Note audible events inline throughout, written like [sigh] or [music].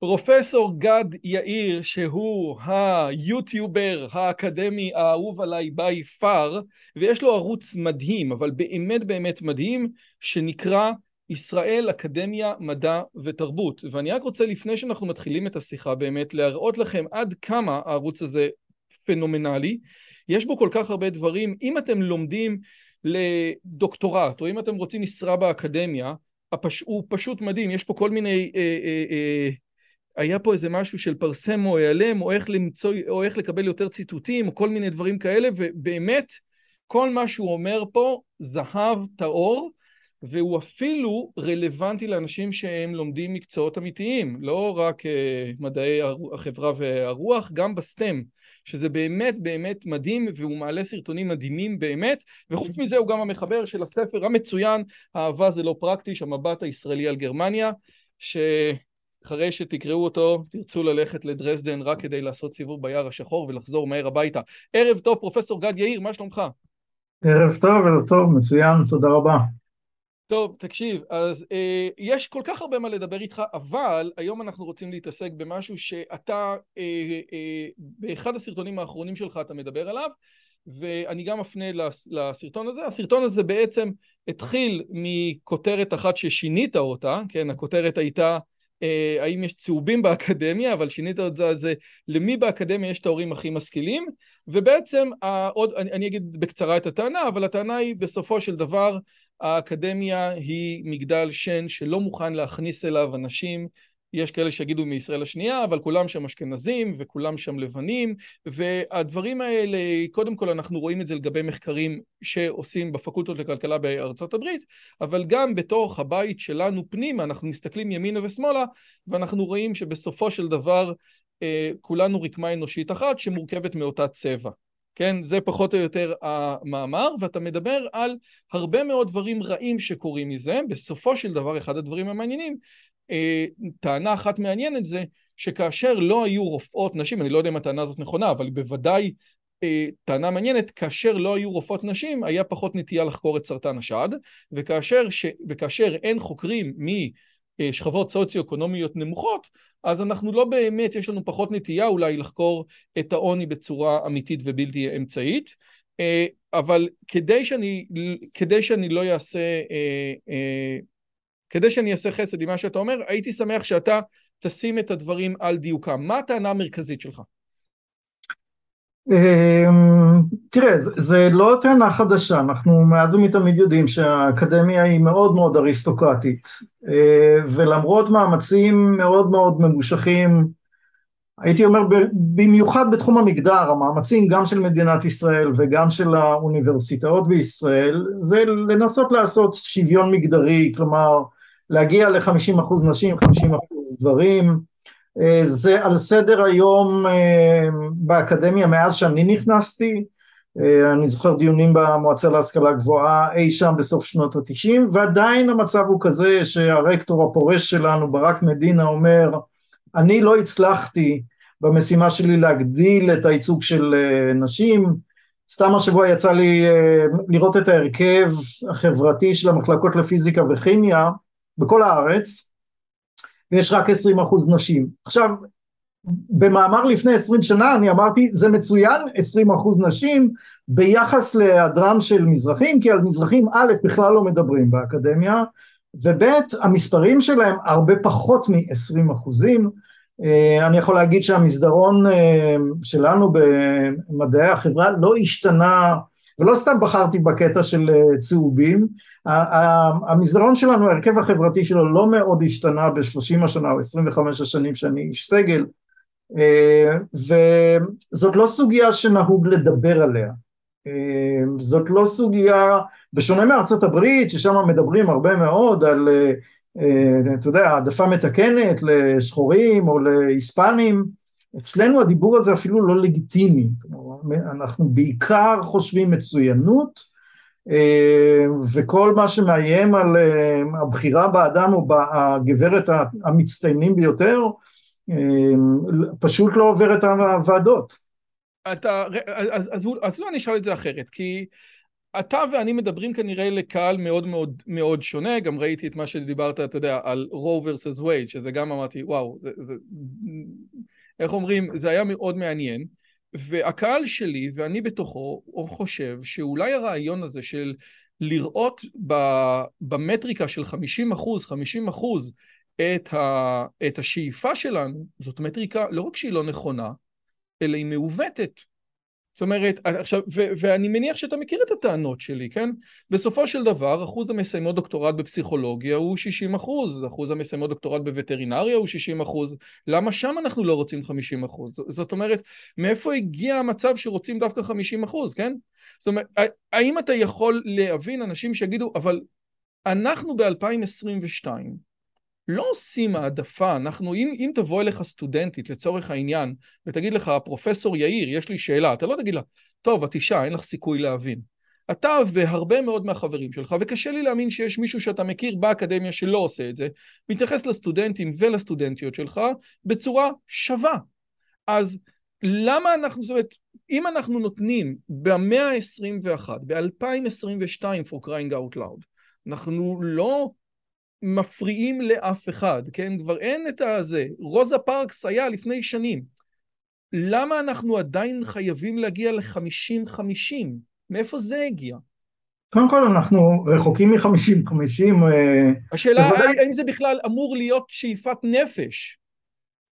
פרופסור גד יאיר, שהוא היוטיובר האקדמי האהוב עליי by far, ויש לו ערוץ מדהים, אבל באמת באמת מדהים, שנקרא ישראל אקדמיה מדע ותרבות. ואני רק רוצה לפני שאנחנו מתחילים את השיחה באמת, להראות לכם עד כמה הערוץ הזה פנומנלי. יש בו כל כך הרבה דברים. אם אתם לומדים לדוקטורט, או אם אתם רוצים משרה באקדמיה, הפש... הוא פשוט מדהים, יש פה כל מיני... אה, אה, אה, היה פה איזה משהו של פרסם או העלם, או איך למצוא, או איך לקבל יותר ציטוטים, או כל מיני דברים כאלה, ובאמת, כל מה שהוא אומר פה, זהב טהור, והוא אפילו רלוונטי לאנשים שהם לומדים מקצועות אמיתיים, לא רק uh, מדעי החברה והרוח, גם בסטם, שזה באמת באמת מדהים, והוא מעלה סרטונים מדהימים באמת, וחוץ מזה הוא גם המחבר של הספר המצוין, אהבה זה לא פרקטי, שהמבט הישראלי על גרמניה, ש... אחרי שתקראו אותו, תרצו ללכת לדרזדן רק כדי לעשות סיבוב ביער השחור ולחזור מהר הביתה. ערב טוב, פרופסור גד יאיר, מה שלומך? ערב טוב, ערב טוב, מצוין, תודה רבה. טוב, תקשיב, אז אה, יש כל כך הרבה מה לדבר איתך, אבל היום אנחנו רוצים להתעסק במשהו שאתה, אה, אה, באחד הסרטונים האחרונים שלך אתה מדבר עליו, ואני גם אפנה לסרטון הזה. הסרטון הזה בעצם התחיל מכותרת אחת ששינית אותה, כן, הכותרת הייתה האם יש צהובים באקדמיה, אבל שינית את זה זה למי באקדמיה יש את ההורים הכי משכילים, ובעצם, עוד, אני, אני אגיד בקצרה את הטענה, אבל הטענה היא בסופו של דבר האקדמיה היא מגדל שן שלא מוכן להכניס אליו אנשים יש כאלה שיגידו מישראל השנייה, אבל כולם שם אשכנזים וכולם שם לבנים, והדברים האלה, קודם כל אנחנו רואים את זה לגבי מחקרים שעושים בפקולטות לכלכלה בארצות הברית, אבל גם בתוך הבית שלנו פנימה, אנחנו מסתכלים ימינה ושמאלה, ואנחנו רואים שבסופו של דבר אה, כולנו רקמה אנושית אחת שמורכבת מאותה צבע. כן? זה פחות או יותר המאמר, ואתה מדבר על הרבה מאוד דברים רעים שקורים מזה. בסופו של דבר, אחד הדברים המעניינים טענה אחת מעניינת זה שכאשר לא היו רופאות נשים, אני לא יודע אם הטענה הזאת נכונה, אבל בוודאי אה, טענה מעניינת, כאשר לא היו רופאות נשים, היה פחות נטייה לחקור את סרטן השד, וכאשר, ש... וכאשר אין חוקרים משכבות סוציו-אקונומיות נמוכות, אז אנחנו לא באמת, יש לנו פחות נטייה אולי לחקור את העוני בצורה אמיתית ובלתי אמצעית. אה, אבל כדי שאני, כדי שאני לא אעשה כדי שאני אעשה חסד עם מה שאתה אומר, הייתי שמח שאתה תשים את הדברים על דיוקם. מה הטענה המרכזית שלך? אמ, תראה, זה לא טענה חדשה, אנחנו מאז ומתמיד יודעים שהאקדמיה היא מאוד מאוד אריסטוקרטית, אה, ולמרות מאמצים מאוד מאוד ממושכים, הייתי אומר במיוחד בתחום המגדר, המאמצים גם של מדינת ישראל וגם של האוניברסיטאות בישראל, זה לנסות לעשות שוויון מגדרי, כלומר להגיע ל-50% נשים, 50% גברים, אה, זה על סדר היום אה, באקדמיה מאז שאני נכנסתי, אה, אני זוכר דיונים במועצה להשכלה גבוהה אי שם בסוף שנות התשעים ועדיין המצב הוא כזה שהרקטור הפורש שלנו ברק מדינה אומר אני לא הצלחתי במשימה שלי להגדיל את הייצוג של נשים. סתם השבוע יצא לי לראות את ההרכב החברתי של המחלקות לפיזיקה וכימיה בכל הארץ, ויש רק 20 אחוז נשים. עכשיו, במאמר לפני 20 שנה אני אמרתי זה מצוין 20 אחוז נשים ביחס להיעדרם של מזרחים כי על מזרחים א' בכלל לא מדברים באקדמיה וב' המספרים שלהם הרבה פחות מ-20 אחוזים אה, אני יכול להגיד שהמסדרון אה, שלנו במדעי החברה לא השתנה ולא סתם בחרתי בקטע של אה, צהובים, המסדרון שלנו, ההרכב החברתי שלו לא מאוד השתנה בשלושים השנה או עשרים וחמש השנים שאני איש סגל, וזאת לא סוגיה שנהוג לדבר עליה. זאת לא סוגיה, בשונה מארצות הברית, ששם מדברים הרבה מאוד על, אתה יודע, העדפה מתקנת לשחורים או להיספנים, אצלנו הדיבור הזה אפילו לא לגיטימי, אנחנו בעיקר חושבים מצוינות, וכל מה שמאיים על הבחירה באדם או בגברת המצטיינים ביותר, פשוט לא עובר את הוועדות. אתה, אז, אז, אז לא אני אשאל את זה אחרת, כי אתה ואני מדברים כנראה לקהל מאוד מאוד מאוד שונה, גם ראיתי את מה שדיברת, אתה יודע, על רו versus wade, שזה גם אמרתי, וואו, זה, זה, איך אומרים, זה היה מאוד מעניין, והקהל שלי, ואני בתוכו, חושב שאולי הרעיון הזה של לראות במטריקה של 50 אחוז, 50 אחוז, את, ה, את השאיפה שלנו, זאת מטריקה לא רק שהיא לא נכונה, אלא היא מעוותת. זאת אומרת, עכשיו, ו- ואני מניח שאתה מכיר את הטענות שלי, כן? בסופו של דבר, אחוז המסיימות דוקטורט בפסיכולוגיה הוא 60 אחוז, אחוז המסיימות דוקטורט בווטרינריה הוא 60 אחוז, למה שם אנחנו לא רוצים 50 אחוז? זאת אומרת, מאיפה הגיע המצב שרוצים דווקא 50 אחוז, כן? זאת אומרת, האם אתה יכול להבין אנשים שיגידו, אבל אנחנו ב-2022, לא עושים העדפה, אנחנו, אם, אם תבוא אליך סטודנטית לצורך העניין ותגיד לך, פרופסור יאיר, יש לי שאלה, אתה לא תגיד לה, טוב, את אישה, אין לך סיכוי להבין. אתה והרבה מאוד מהחברים שלך, וקשה לי להאמין שיש מישהו שאתה מכיר באקדמיה שלא עושה את זה, מתייחס לסטודנטים ולסטודנטיות שלך בצורה שווה. אז למה אנחנו, זאת אומרת, אם אנחנו נותנים במאה ה-21, ב-2022 for crying out loud, אנחנו לא מפריעים לאף אחד, כן? כבר אין את הזה. רוזה פארקס היה לפני שנים. למה אנחנו עדיין חייבים להגיע ל-50-50? מאיפה זה הגיע? קודם כל אנחנו רחוקים מ-50-50. אה, השאלה בוודאי... האם זה בכלל אמור להיות שאיפת נפש?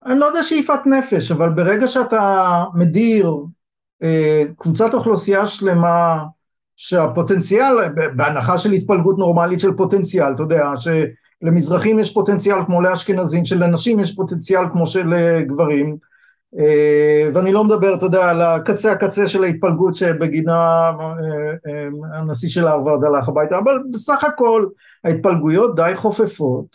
אני לא יודע שאיפת נפש, אבל ברגע שאתה מדיר אה, קבוצת אוכלוסייה שלמה שהפוטנציאל, בהנחה של התפלגות נורמלית של פוטנציאל, אתה יודע, שלמזרחים יש פוטנציאל כמו לאשכנזים, שלנשים יש פוטנציאל כמו של אה, גברים, אה, ואני לא מדבר, אתה יודע, על הקצה הקצה של ההתפלגות שבגינה אה, הנשיא של הרווארד הלך הביתה, אבל בסך הכל ההתפלגויות די חופפות,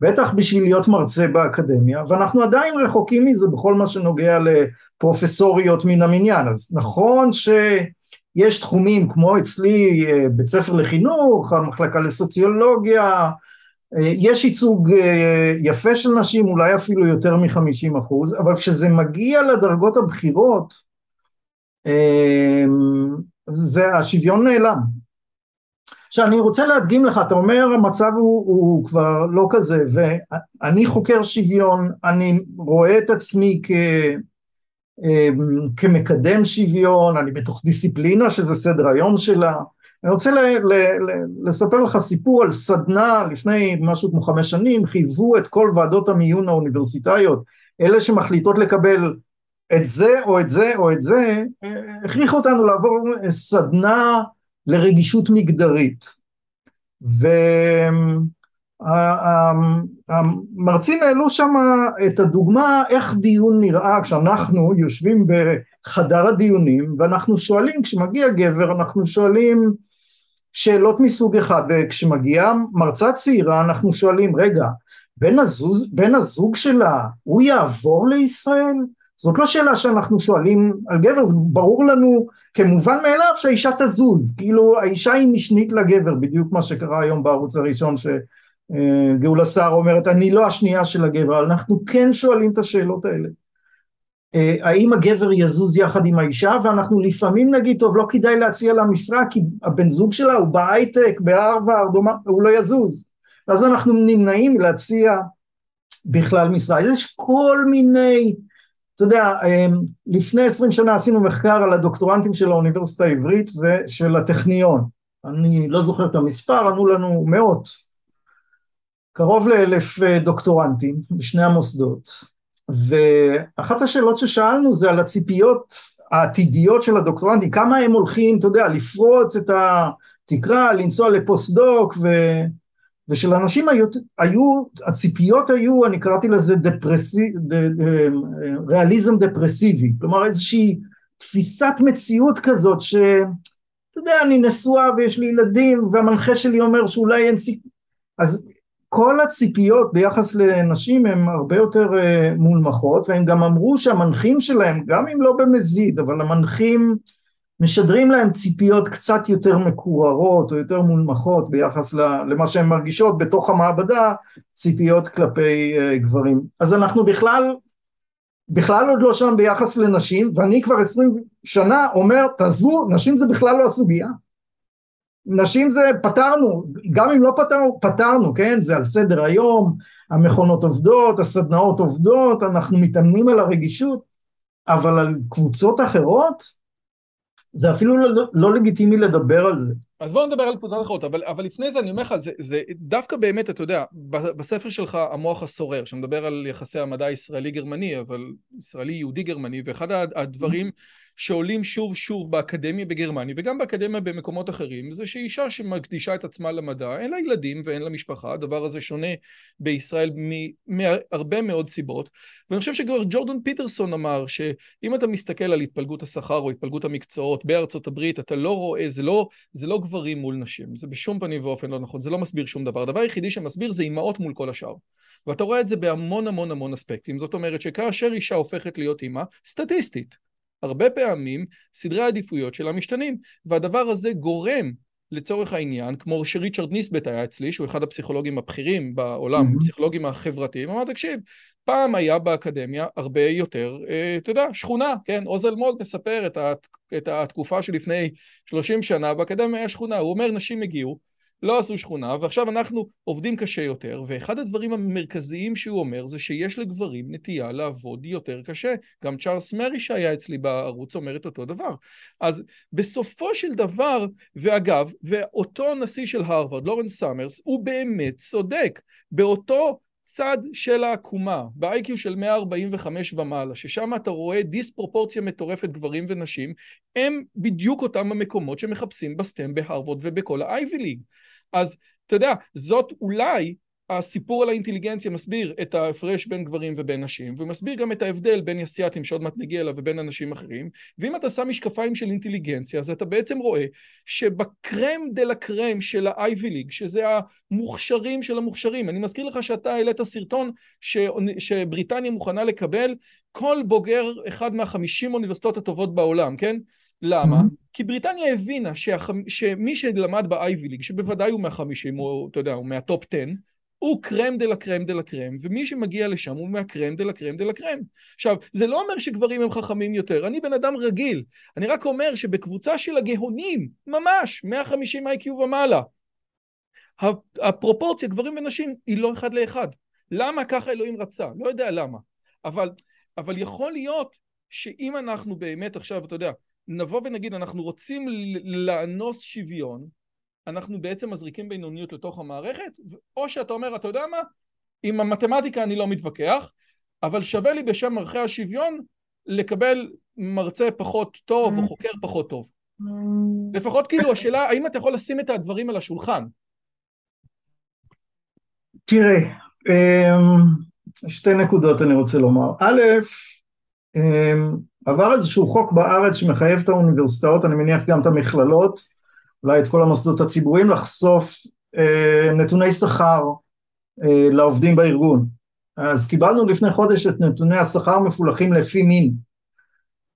בטח בשביל להיות מרצה באקדמיה, ואנחנו עדיין רחוקים מזה בכל מה שנוגע לפרופסוריות מן המניין, אז נכון ש... יש תחומים כמו אצלי אה, בית ספר לחינוך, המחלקה לסוציולוגיה, אה, יש ייצוג אה, יפה של נשים, אולי אפילו יותר מחמישים אחוז, אבל כשזה מגיע לדרגות הבכירות, זה השוויון נעלם. עכשיו אני רוצה להדגים לך, אתה אומר המצב הוא, הוא כבר לא כזה, ואני חוקר שוויון, אני רואה את עצמי כ... אמ, כמקדם שוויון, אני בתוך דיסציפלינה שזה סדר היום שלה. אני רוצה ל, ל, ל, לספר לך סיפור על סדנה לפני משהו כמו חמש שנים, חייבו את כל ועדות המיון האוניברסיטאיות, אלה שמחליטות לקבל את זה או את זה או את זה, הכריחו אותנו לעבור סדנה לרגישות מגדרית. ו... המרצים העלו שם את הדוגמה איך דיון נראה כשאנחנו יושבים בחדר הדיונים ואנחנו שואלים, כשמגיע גבר אנחנו שואלים שאלות מסוג אחד וכשמגיעה מרצה צעירה אנחנו שואלים רגע בן, הזוז, בן הזוג שלה הוא יעבור לישראל? זאת לא שאלה שאנחנו שואלים על גבר, זה ברור לנו כמובן מאליו שהאישה תזוז, כאילו האישה היא משנית לגבר, בדיוק מה שקרה היום בערוץ הראשון ש... גאולה סער אומרת אני לא השנייה של הגבר, אבל אנחנו כן שואלים את השאלות האלה. אה, האם הגבר יזוז יחד עם האישה? ואנחנו לפעמים נגיד טוב לא כדאי להציע לה משרה כי הבן זוג שלה הוא בהייטק בהרווארד הוא לא יזוז. אז אנחנו נמנעים להציע בכלל משרה. יש כל מיני אתה יודע אה, לפני עשרים שנה עשינו מחקר על הדוקטורנטים של האוניברסיטה העברית ושל הטכניון. אני לא זוכר את המספר ענו לנו מאות קרוב לאלף אה, דוקטורנטים בשני המוסדות. ואחת השאלות ששאלנו זה על הציפיות העתידיות של הדוקטורנטים כמה הם הולכים אתה יודע לפרוץ את התקרה לנסוע לפוסט-דוק ו... ושלאנשים היו, היו, הציפיות היו, אני קראתי לזה דפרסי, ד, ריאליזם דפרסיבי, כלומר איזושהי תפיסת מציאות כזאת ש... אתה יודע, אני נשואה ויש לי ילדים והמנחה שלי אומר שאולי אין סיכוי, אז כל הציפיות ביחס לנשים הן הרבה יותר uh, מולמכות והם גם אמרו שהמנחים שלהם, גם אם לא במזיד, אבל המנחים משדרים להם ציפיות קצת יותר מקוררות או יותר מולמכות ביחס למה שהן מרגישות בתוך המעבדה, ציפיות כלפי uh, גברים. אז אנחנו בכלל, בכלל עוד לא שם ביחס לנשים, ואני כבר עשרים שנה אומר, תעזבו, נשים זה בכלל לא הסוגיה. נשים זה פתרנו, גם אם לא פתרנו, פתרנו, כן? זה על סדר היום, המכונות עובדות, הסדנאות עובדות, אנחנו מתאמנים על הרגישות, אבל על קבוצות אחרות, זה אפילו לא, לא לגיטימי לדבר על זה. אז בואו נדבר על קבוצות אחרות, אבל, אבל לפני זה אני אומר לך, זה, זה דווקא באמת, אתה יודע, בספר שלך, המוח הסורר, שמדבר על יחסי המדע הישראלי-גרמני, אבל ישראלי-יהודי-גרמני, ואחד הדברים שעולים שוב שוב באקדמיה בגרמניה, וגם באקדמיה במקומות אחרים, זה שאישה שמקדישה את עצמה למדע, אין לה ילדים ואין לה משפחה, הדבר הזה שונה בישראל מהרבה מאוד סיבות, ואני חושב שכבר ג'ורדון פיטרסון אמר שאם אתה מסתכל על התפלגות השכר או התפלגות המקצועות בארצות הברית, אתה לא רואה, זה לא, זה לא גברים מול נשים, זה בשום פנים ואופן לא נכון, זה לא מסביר שום דבר, הדבר היחידי שמסביר זה אימהות מול כל השאר. ואתה רואה את זה בהמון המון המון אספקטים, זאת אומרת שכאשר אישה הופכת להיות אימא, סטטיסטית, הרבה פעמים סדרי העדיפויות שלה משתנים, והדבר הזה גורם לצורך העניין, כמו שריצ'רד ניסבט היה אצלי, שהוא אחד הפסיכולוגים הבכירים בעולם, mm-hmm. הפסיכולוגים החברתיים, אמר, תקשיב, פעם היה באקדמיה הרבה יותר, אה, אתה יודע, שכונה, כן? עוז אלמוג מספר את, הת, את התקופה שלפני 30 שנה, באקדמיה היה שכונה, הוא אומר, נשים הגיעו, לא עשו שכונה, ועכשיו אנחנו עובדים קשה יותר, ואחד הדברים המרכזיים שהוא אומר זה שיש לגברים נטייה לעבוד יותר קשה. גם צ'ארלס מרי שהיה אצלי בערוץ אומר את אותו דבר. אז בסופו של דבר, ואגב, ואותו נשיא של הרווארד, לורנס סאמרס, הוא באמת צודק. באותו צד של העקומה, ב-IQ של 145 ומעלה, ששם אתה רואה דיספרופורציה מטורפת גברים ונשים, הם בדיוק אותם המקומות שמחפשים בסטם בהרווארד ובכל ה-Ivy League. אז אתה יודע, זאת אולי הסיפור על האינטליגנציה מסביר את ההפרש בין גברים ובין נשים, ומסביר גם את ההבדל בין אסייתים שעוד מעט נגיע אליו ובין אנשים אחרים, ואם אתה שם משקפיים של אינטליגנציה, אז אתה בעצם רואה שבקרם דה לה קרם של ה-Ivy League, שזה המוכשרים של המוכשרים, אני מזכיר לך שאתה העלית סרטון ש... שבריטניה מוכנה לקבל כל בוגר אחד מהחמישים אוניברסיטאות הטובות בעולם, כן? למה? Mm-hmm. כי בריטניה הבינה שהח... שמי שלמד ב-Ivy League, שבוודאי הוא מהחמישים, או אתה יודע, הוא מה top 10, הוא crème de la crème de la crème, ומי שמגיע לשם הוא מה crème de la crème de la crème. עכשיו, זה לא אומר שגברים הם חכמים יותר, אני בן אדם רגיל. אני רק אומר שבקבוצה של הגאונים, ממש, 150 IQ ומעלה, הפרופורציה, גברים ונשים, היא לא אחד לאחד. למה ככה אלוהים רצה? לא יודע למה. אבל, אבל יכול להיות שאם אנחנו באמת עכשיו, אתה יודע, נבוא ונגיד, אנחנו רוצים לאנוס שוויון, אנחנו בעצם מזריקים בינוניות לתוך המערכת, או שאתה אומר, אתה יודע מה, עם המתמטיקה אני לא מתווכח, אבל שווה לי בשם ערכי השוויון לקבל מרצה פחות טוב או חוקר פחות טוב. לפחות כאילו השאלה, האם אתה יכול לשים את הדברים על השולחן? תראה, אמ, שתי נקודות אני רוצה לומר. א', אמ, עבר איזשהו חוק בארץ שמחייב את האוניברסיטאות, אני מניח גם את המכללות, אולי את כל המוסדות הציבוריים, לחשוף אה, נתוני שכר אה, לעובדים בארגון. אז קיבלנו לפני חודש את נתוני השכר מפולחים לפי מין,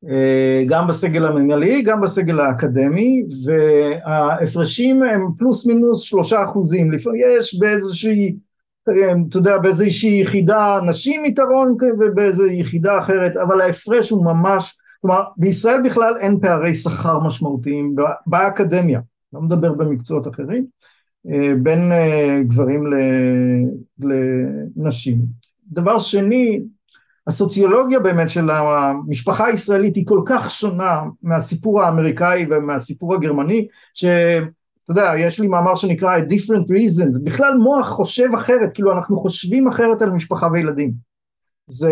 אה, גם בסגל המנהלי, גם בסגל האקדמי, וההפרשים הם פלוס מינוס שלושה אחוזים, לפעמים יש באיזושהי אתה יודע, באיזושהי יחידה נשים יתרון ובאיזו יחידה אחרת, אבל ההפרש הוא ממש, כלומר בישראל בכלל אין פערי שכר משמעותיים באקדמיה, לא מדבר במקצועות אחרים, אה, בין אה, גברים לנשים. דבר שני, הסוציולוגיה באמת של המשפחה הישראלית היא כל כך שונה מהסיפור האמריקאי ומהסיפור הגרמני, ש... אתה יודע, יש לי מאמר שנקרא A Different Reasons, בכלל מוח חושב אחרת, כאילו אנחנו חושבים אחרת על משפחה וילדים. זה...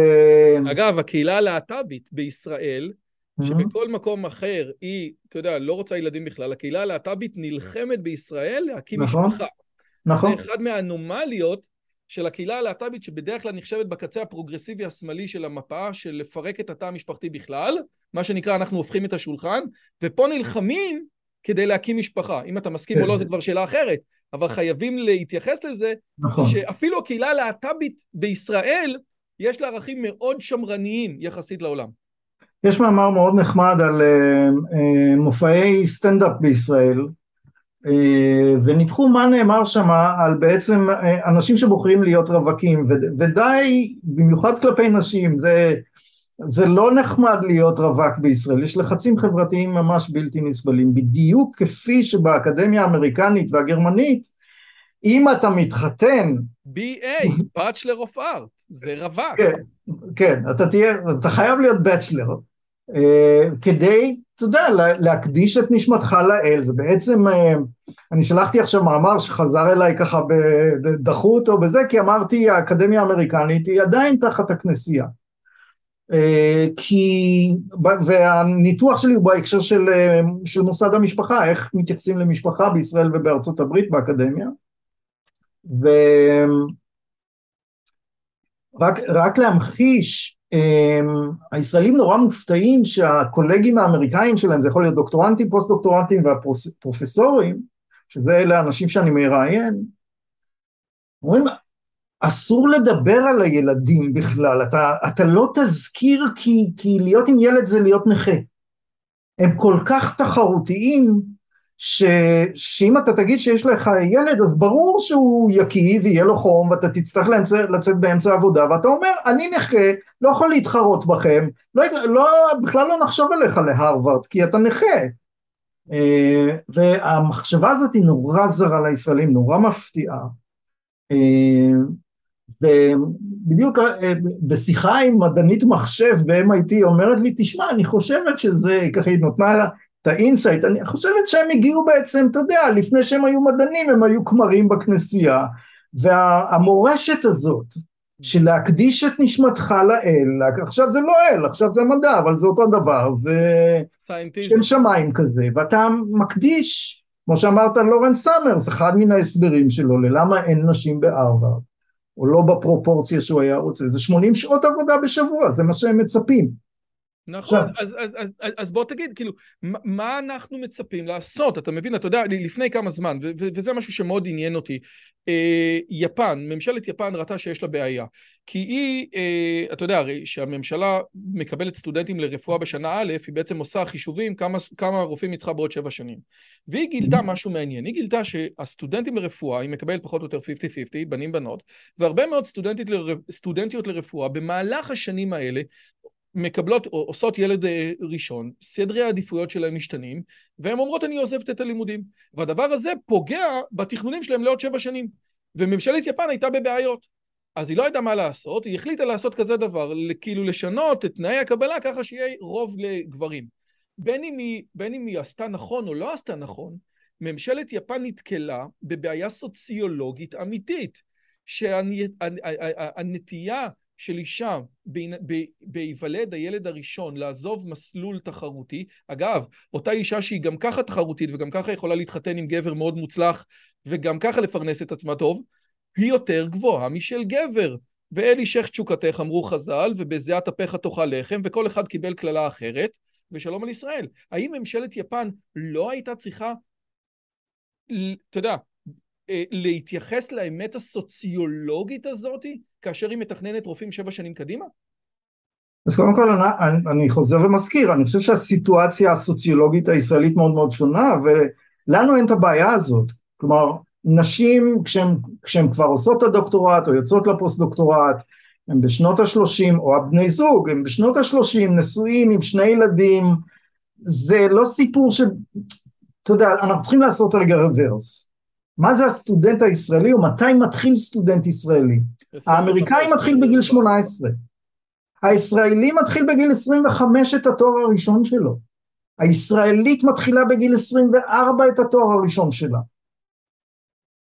אגב, הקהילה הלהט"בית בישראל, שבכל מקום אחר היא, אתה יודע, לא רוצה ילדים בכלל, הקהילה הלהט"בית נלחמת בישראל להקים נכון. משפחה. נכון. זה אחד מהאנומליות של הקהילה הלהט"בית שבדרך כלל נחשבת בקצה הפרוגרסיבי השמאלי של המפה, של לפרק את התא המשפחתי בכלל, מה שנקרא אנחנו הופכים את השולחן, ופה נלחמים כדי להקים משפחה. אם אתה מסכים או לא, כן. זו כבר שאלה אחרת, אבל חייבים להתייחס לזה, נכון. שאפילו הקהילה הלהט"בית בישראל, יש לה ערכים מאוד שמרניים יחסית לעולם. יש מאמר מאוד נחמד על אה, אה, מופעי סטנדאפ בישראל, אה, וניתחו מה נאמר שם על בעצם אה, אנשים שבוחרים להיות רווקים, ו- ודי, במיוחד כלפי נשים, זה, זה לא נחמד להיות רווק בישראל, יש לחצים חברתיים ממש בלתי נסבלים, בדיוק כפי שבאקדמיה האמריקנית והגרמנית, אם אתה מתחתן BA, Bachelor of Art, זה רווק. כן, כן, אתה תהיה, אתה חייב להיות בצ'לר, אה, כדי, אתה יודע, לה- להקדיש את נשמתך לאל, זה בעצם, אה, אני שלחתי עכשיו מאמר שחזר אליי ככה, דחו אותו בזה, כי אמרתי האקדמיה האמריקנית היא עדיין תחת הכנסייה. אה, כי, והניתוח שלי הוא בהקשר של, אה, של מוסד המשפחה, איך מתייחסים למשפחה בישראל ובארצות הברית באקדמיה. ו... רק, רק להמחיש, um, הישראלים נורא מופתעים שהקולגים האמריקאים שלהם, זה יכול להיות דוקטורנטים, פוסט דוקטורנטים והפרופסורים, שזה אלה האנשים שאני מראיין, אומרים, אסור לדבר על הילדים בכלל, אתה, אתה לא תזכיר כי, כי להיות עם ילד זה להיות נכה. הם כל כך תחרותיים, ש, שאם אתה תגיד שיש לך ילד, אז ברור שהוא יקיא ויהיה לו חום, ואתה תצטרך לצאת, לצאת באמצע העבודה, ואתה אומר, אני נכה, לא יכול להתחרות בכם, לא, לא, בכלל לא נחשוב עליך להרווארד, כי אתה נכה. אה, והמחשבה הזאת היא נורא זרה לישראלים, נורא מפתיעה. אה, ובדיוק אה, בשיחה עם מדענית מחשב ב-MIT אומרת לי, תשמע, אני חושבת שזה, ככה היא נתנה לי את ה insight, אני חושבת שהם הגיעו בעצם, אתה יודע, לפני שהם היו מדענים, הם היו כמרים בכנסייה, והמורשת הזאת, של להקדיש את נשמתך לאל, עכשיו זה לא אל, עכשיו זה מדע, אבל זה אותו דבר, זה scientism. שם שמיים כזה, ואתה מקדיש, כמו שאמרת לורנס סאמרס, אחד מן ההסברים שלו ללמה אין נשים בהרווארד, או לא בפרופורציה שהוא היה רוצה, זה 80 שעות עבודה בשבוע, זה מה שהם מצפים. נכון, אז, אז, אז, אז, אז בוא תגיד, כאילו, מה, אנחנו מצפים לעשות? אתה מבין, אתה יודע, לפני כמה זמן, ו- ו- וזה משהו שמאוד עניין אותי, אה, יפן, ממשלת יפן ראתה שיש לה בעיה, כי היא, אה, אתה יודע, הרי שהממשלה מקבלת סטודנטים לרפואה בשנה א', היא בעצם עושה חישובים כמה, כמה רופאים היא צריכה בעוד שבע שנים. והיא גילתה משהו מעניין, היא גילתה שהסטודנטים לרפואה, היא מקבלת פחות או יותר 50-50, בנים בנות, והרבה מאוד. סטודנטיות לרפואה במהלך השנים האלה מקבלות או עושות ילד אה, ראשון, סדרי העדיפויות שלהם משתנים, והן אומרות אני עוזבת את הלימודים. והדבר הזה פוגע בתכנונים שלהם לעוד שבע שנים. וממשלת יפן הייתה בבעיות. אז היא לא ידעה מה לעשות, היא החליטה לעשות כזה דבר, כאילו לשנות את תנאי הקבלה ככה שיהיה רוב לגברים. בין אם היא, בין אם היא עשתה נכון או לא עשתה נכון, ממשלת יפן נתקלה בבעיה סוציולוגית אמיתית, שהנטייה של אישה בהיוולד הילד הראשון לעזוב מסלול תחרותי, אגב, אותה אישה שהיא גם ככה תחרותית וגם ככה יכולה להתחתן עם גבר מאוד מוצלח וגם ככה לפרנס את עצמה טוב, היא יותר גבוהה משל גבר. ואל אישך תשוקתך אמרו חז"ל, ובזיעת אפיך תאכל לחם, וכל אחד קיבל קללה אחרת, ושלום על ישראל. האם ממשלת יפן לא הייתה צריכה, אתה יודע, אה, להתייחס לאמת הסוציולוגית הזאת כאשר היא מתכננת רופאים שבע שנים קדימה? אז קודם כל אני, אני חוזר ומזכיר, אני חושב שהסיטואציה הסוציולוגית הישראלית מאוד מאוד שונה ולנו אין את הבעיה הזאת, כלומר נשים כשהן, כבר עושות את הדוקטורט או יוצאות לפוסט דוקטורט הם בשנות השלושים או הבני זוג הם בשנות השלושים נשואים עם שני ילדים זה לא סיפור ש... אתה יודע אנחנו צריכים לעשות רגע רוורס מה זה הסטודנט הישראלי ומתי מתחיל סטודנט ישראלי האמריקאי מתחיל בגיל 18 הישראלי מתחיל בגיל 25 את התואר הראשון שלו. הישראלית מתחילה בגיל 24 את התואר הראשון שלה.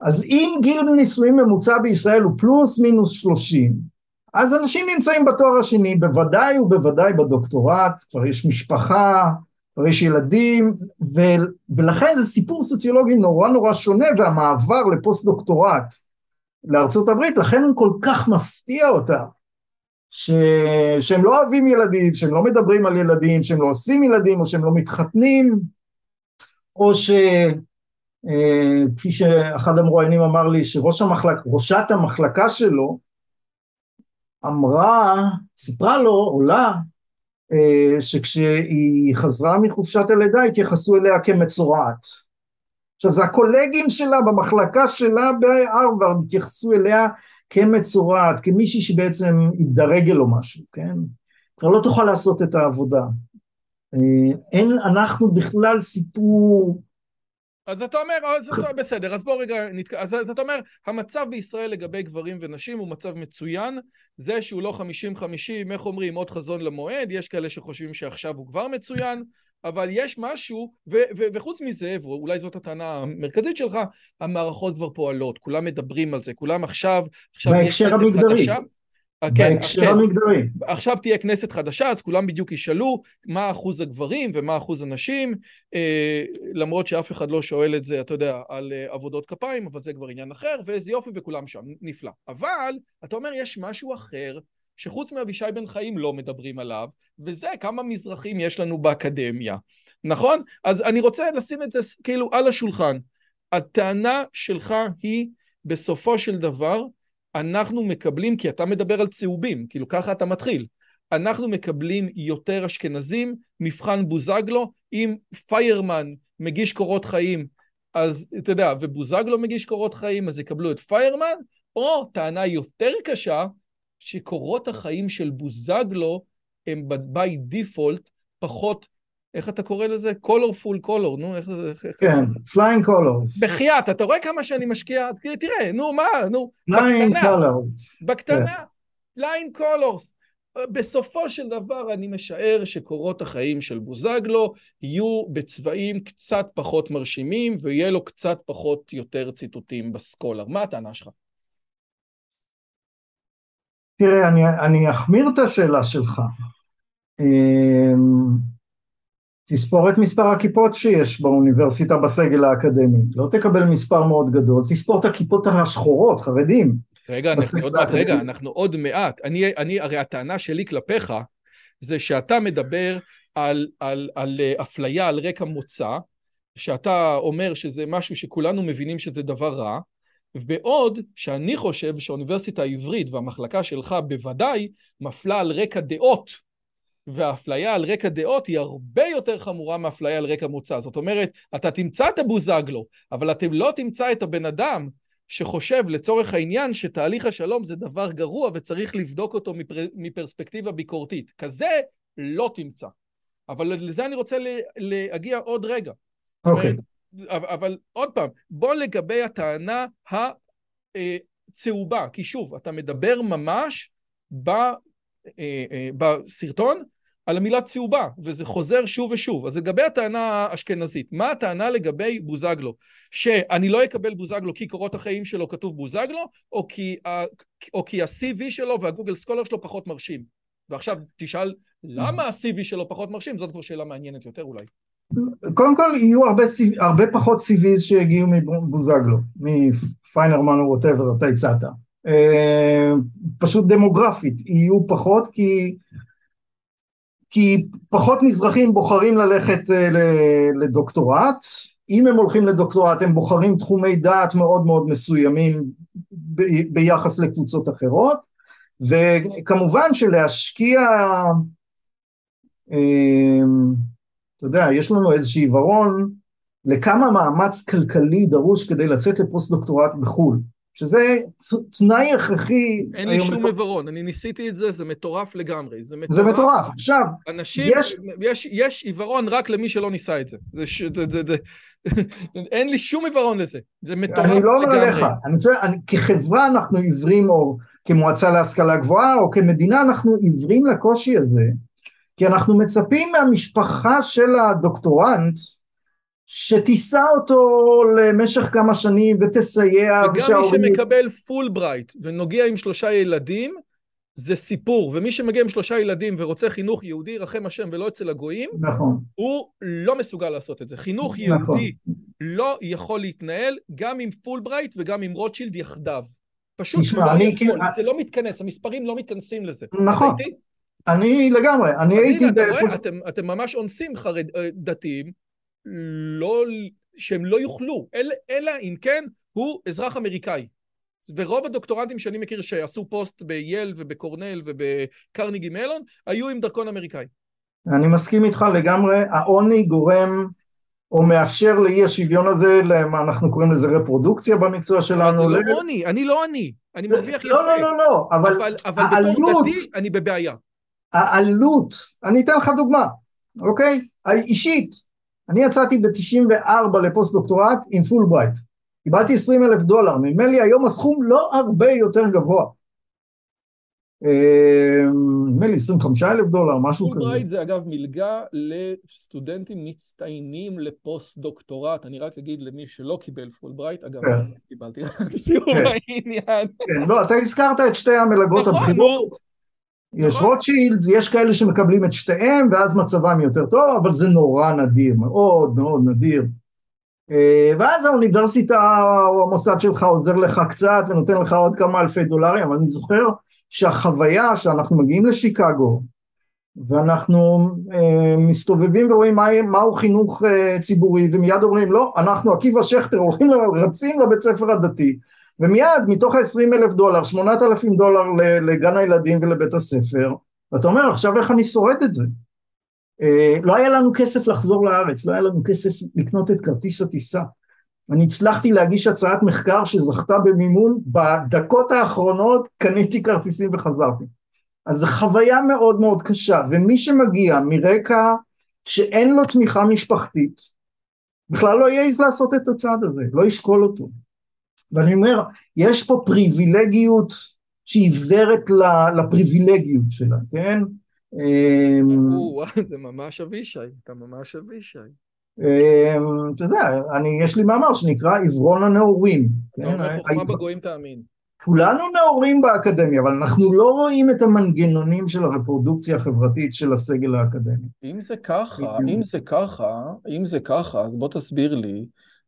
אז אם גיל נישואים ממוצע בישראל הוא פלוס מינוס 30 אז אנשים נמצאים בתואר השני בוודאי ובוודאי בדוקטורט כבר יש משפחה כבר יש ילדים, ו, ולכן זה סיפור סוציולוגי נורא נורא שונה, והמעבר לפוסט דוקטורט לארצות הברית, לכן הוא כל כך מפתיע אותה, ש... שהם לא אוהבים ילדים, שהם לא מדברים על ילדים, שהם לא עושים ילדים, או שהם לא מתחתנים, או ש... אה, כפי שאחד המרואיינים אמר לי, שראש המחלק, ראשת המחלקה שלו אמרה, סיפרה לו, עולה, אה, שכשהיא חזרה מחופשת הלידה התייחסו אליה כמצורעת. עכשיו זה הקולגים שלה במחלקה שלה בהרווארד התייחסו אליה כמצורעת, כמישהי שבעצם איבדה רגל או משהו, כן? כבר לא תוכל לעשות את העבודה. אה, אין, אנחנו בכלל סיפור אז אתה אומר, אז אתה, בסדר, אז בוא רגע נתק... אז, אז אתה אומר, המצב בישראל לגבי גברים ונשים הוא מצב מצוין, זה שהוא לא 50-50, איך אומרים, עוד חזון למועד, יש כאלה שחושבים שעכשיו הוא כבר מצוין, אבל יש משהו, ו- ו- וחוץ מזה, ואולי זאת הטענה המרכזית שלך, המערכות כבר פועלות, כולם מדברים על זה, כולם עכשיו, עכשיו בהקשר המגדרי. חדשה, אה, כן, בהקשר כן. המגדרי. עכשיו תהיה כנסת חדשה, אז כולם בדיוק ישאלו מה אחוז הגברים ומה אחוז הנשים, אה, למרות שאף אחד לא שואל את זה, אתה יודע, על אה, עבודות כפיים, אבל זה כבר עניין אחר, ואיזה יופי, וכולם שם, נפלא. אבל, אתה אומר, יש משהו אחר, שחוץ מאבישי בן חיים לא מדברים עליו, וזה כמה מזרחים יש לנו באקדמיה, נכון? אז אני רוצה לשים את זה כאילו על השולחן. הטענה שלך היא, בסופו של דבר, אנחנו מקבלים, כי אתה מדבר על צהובים, כאילו ככה אתה מתחיל, אנחנו מקבלים יותר אשכנזים, מבחן בוזגלו, אם פיירמן מגיש קורות חיים, אז אתה יודע, ובוזגלו מגיש קורות חיים, אז יקבלו את פיירמן, או טענה יותר קשה, שקורות החיים של בוזגלו הם by default פחות איך אתה קורא לזה? colorful color, נו, איך זה... כן, flying colors. בחייאת, אתה רואה כמה שאני משקיע? תראה, נו, מה, נו, flying colors. בקטנה, כן. flying colors. בסופו של דבר אני משער שקורות החיים של בוזגלו יהיו בצבעים קצת פחות מרשימים ויהיה לו קצת פחות יותר ציטוטים בסקולר. מה הטענה שלך? תראה, אני, אני אחמיר את השאלה שלך. אמ, תספור את מספר הכיפות שיש באוניברסיטה בסגל האקדמי, לא תקבל מספר מאוד גדול, תספור את הכיפות השחורות, חרדים. רגע, אנחנו עוד מעט, רגע, אנחנו עוד מעט. אני, אני, הרי הטענה שלי כלפיך זה שאתה מדבר על, על, על אה, אפליה על רקע מוצא, שאתה אומר שזה משהו שכולנו מבינים שזה דבר רע, בעוד שאני חושב שהאוניברסיטה העברית והמחלקה שלך בוודאי מפלה על רקע דעות והאפליה על רקע דעות היא הרבה יותר חמורה מאפליה על רקע מוצא. זאת אומרת, אתה תמצא את הבוזגלו, אבל אתם לא תמצא את הבן אדם שחושב לצורך העניין שתהליך השלום זה דבר גרוע וצריך לבדוק אותו מפר... מפרספקטיבה ביקורתית. כזה לא תמצא. אבל לזה אני רוצה להגיע עוד רגע. אוקיי. Okay. אבל עוד פעם, בוא לגבי הטענה הצהובה, כי שוב, אתה מדבר ממש ב... אה, אה, בסרטון על המילה צהובה, וזה חוזר שוב ושוב. אז לגבי הטענה האשכנזית, מה הטענה לגבי בוזגלו? שאני לא אקבל בוזגלו כי קורות החיים שלו כתוב בוזגלו, או כי, או כי ה-CV שלו והגוגל סקולר שלו פחות מרשים? ועכשיו תשאל, למה ה-CV שלו פחות מרשים? זאת כבר שאלה מעניינת יותר אולי. קודם כל יהיו הרבה, הרבה פחות CVs שיגיעו מבוזגלו, מפיינרמן או ווטאבר אתה הצעת. אה, פשוט דמוגרפית, יהיו פחות כי כי פחות מזרחים בוחרים ללכת אה, לדוקטורט, אם הם הולכים לדוקטורט הם בוחרים תחומי דעת מאוד מאוד מסוימים ביחס לקבוצות אחרות, וכמובן שלהשקיע, אה, אתה יודע, יש לנו איזשהו עיוורון לכמה מאמץ כלכלי דרוש כדי לצאת לפוסט דוקטורט בחו"ל. שזה תנאי הכרחי. אין לי שום עיוורון, אני ניסיתי את זה, זה מטורף לגמרי. זה מטורף. זה מטורף. עכשיו, אנשים, יש... יש, יש עיוורון רק למי שלא ניסה את זה. זה, זה, זה, זה [laughs] אין לי שום עיוורון לזה. זה מטורף לגמרי. אני לא אומר לך, אני חושב, אני, כחברה אנחנו עיוורים, או כמועצה להשכלה גבוהה, או כמדינה אנחנו עיוורים לקושי הזה, כי אנחנו מצפים מהמשפחה של הדוקטורנט, שתישא אותו למשך כמה שנים ותסייע. וגם מי שמקבל פולברייט ונוסע עם שלושה ילדים, זה סיפור, ומי שמגיע עם שלושה ילדים ורוצה חינוך יהודי, רחם השם ולא אצל הגויים, נכון. הוא לא מסוגל לעשות את זה. חינוך נכון. יהודי לא יכול להתנהל גם עם פולברייט וגם עם רוטשילד יחדיו. פשוט תשמע, לא אני יכול, כאילו... זה לא מתכנס, המספרים לא מתכנסים לזה. נכון. אני לגמרי, אני הייתי... אתה רואה, אתם, אתם ממש אונסים חרד, אה, דתיים, לא, שהם לא יוכלו, אלא, אלא אם כן הוא אזרח אמריקאי. ורוב הדוקטורנטים שאני מכיר שעשו פוסט בייל ובקורנל ובקרניגי מלון, היו עם דרכון אמריקאי. אני מסכים איתך לגמרי, העוני גורם או מאפשר לאי השוויון הזה, למה אנחנו קוראים לזה רפרודוקציה במקצוע שלנו. אבל זה לא עוני, אני לא עני, אני מרוויח יפה. לא, לא, לא, לא, אבל, אבל, אבל העלות, בתור דתי אני בבעיה. העלות, אני אתן לך דוגמה, אוקיי? אישית, אני יצאתי ב-94 לפוסט דוקטורט עם פולברייט. קיבלתי 20 אלף דולר, נדמה לי היום הסכום לא הרבה יותר גבוה. אה, נדמה לי 25 אלף דולר, משהו כזה. פולברייט זה אגב מלגה לסטודנטים מצטיינים לפוסט דוקטורט, אני רק אגיד למי שלא קיבל פולברייט, אגב, כן. קיבלתי רק סיום כן. העניין. כן, לא, אתה הזכרת את שתי המלגות נכון, הבחירות. יש נכון. רוטשילד, יש כאלה שמקבלים את שתיהם ואז מצבם יותר טוב, אבל זה נורא נדיר, מאוד מאוד נדיר. אה, ואז האוניברסיטה או המוסד שלך עוזר לך קצת ונותן לך עוד כמה אלפי דולרים, אבל אני זוכר שהחוויה שאנחנו מגיעים לשיקגו ואנחנו אה, מסתובבים ורואים מה, מהו חינוך אה, ציבורי ומיד אומרים לא, אנחנו עקיבא שכטר הולכים רצים לבית ספר הדתי ומיד מתוך ה-20 אלף דולר, 8,000 דולר לגן הילדים ולבית הספר ואתה אומר עכשיו איך אני שורד את זה אה, לא היה לנו כסף לחזור לארץ, לא היה לנו כסף לקנות את כרטיס הטיסה. אני הצלחתי להגיש הצעת מחקר שזכתה במימון, בדקות האחרונות קניתי כרטיסים וחזרתי. אז זו חוויה מאוד מאוד קשה, ומי שמגיע מרקע שאין לו תמיכה משפחתית, בכלל לא יעז לעשות את הצעד הזה, לא ישקול אותו. ואני אומר, יש פה פריבילגיות שהיא עיוורת לפריבילגיות שלה, כן? אמ, זה ממש אבישי, אתה ממש אבישי. אמ, אתה יודע, יש לי מאמר שנקרא עברון הנאורים. אתה אומר כן, חוכמה בגויים תאמין. כולנו נאורים באקדמיה, אבל אנחנו לא רואים את המנגנונים של הרפרודוקציה החברתית של הסגל האקדמי. אם זה ככה, אם זה ככה, אם זה ככה, אז בוא תסביר לי,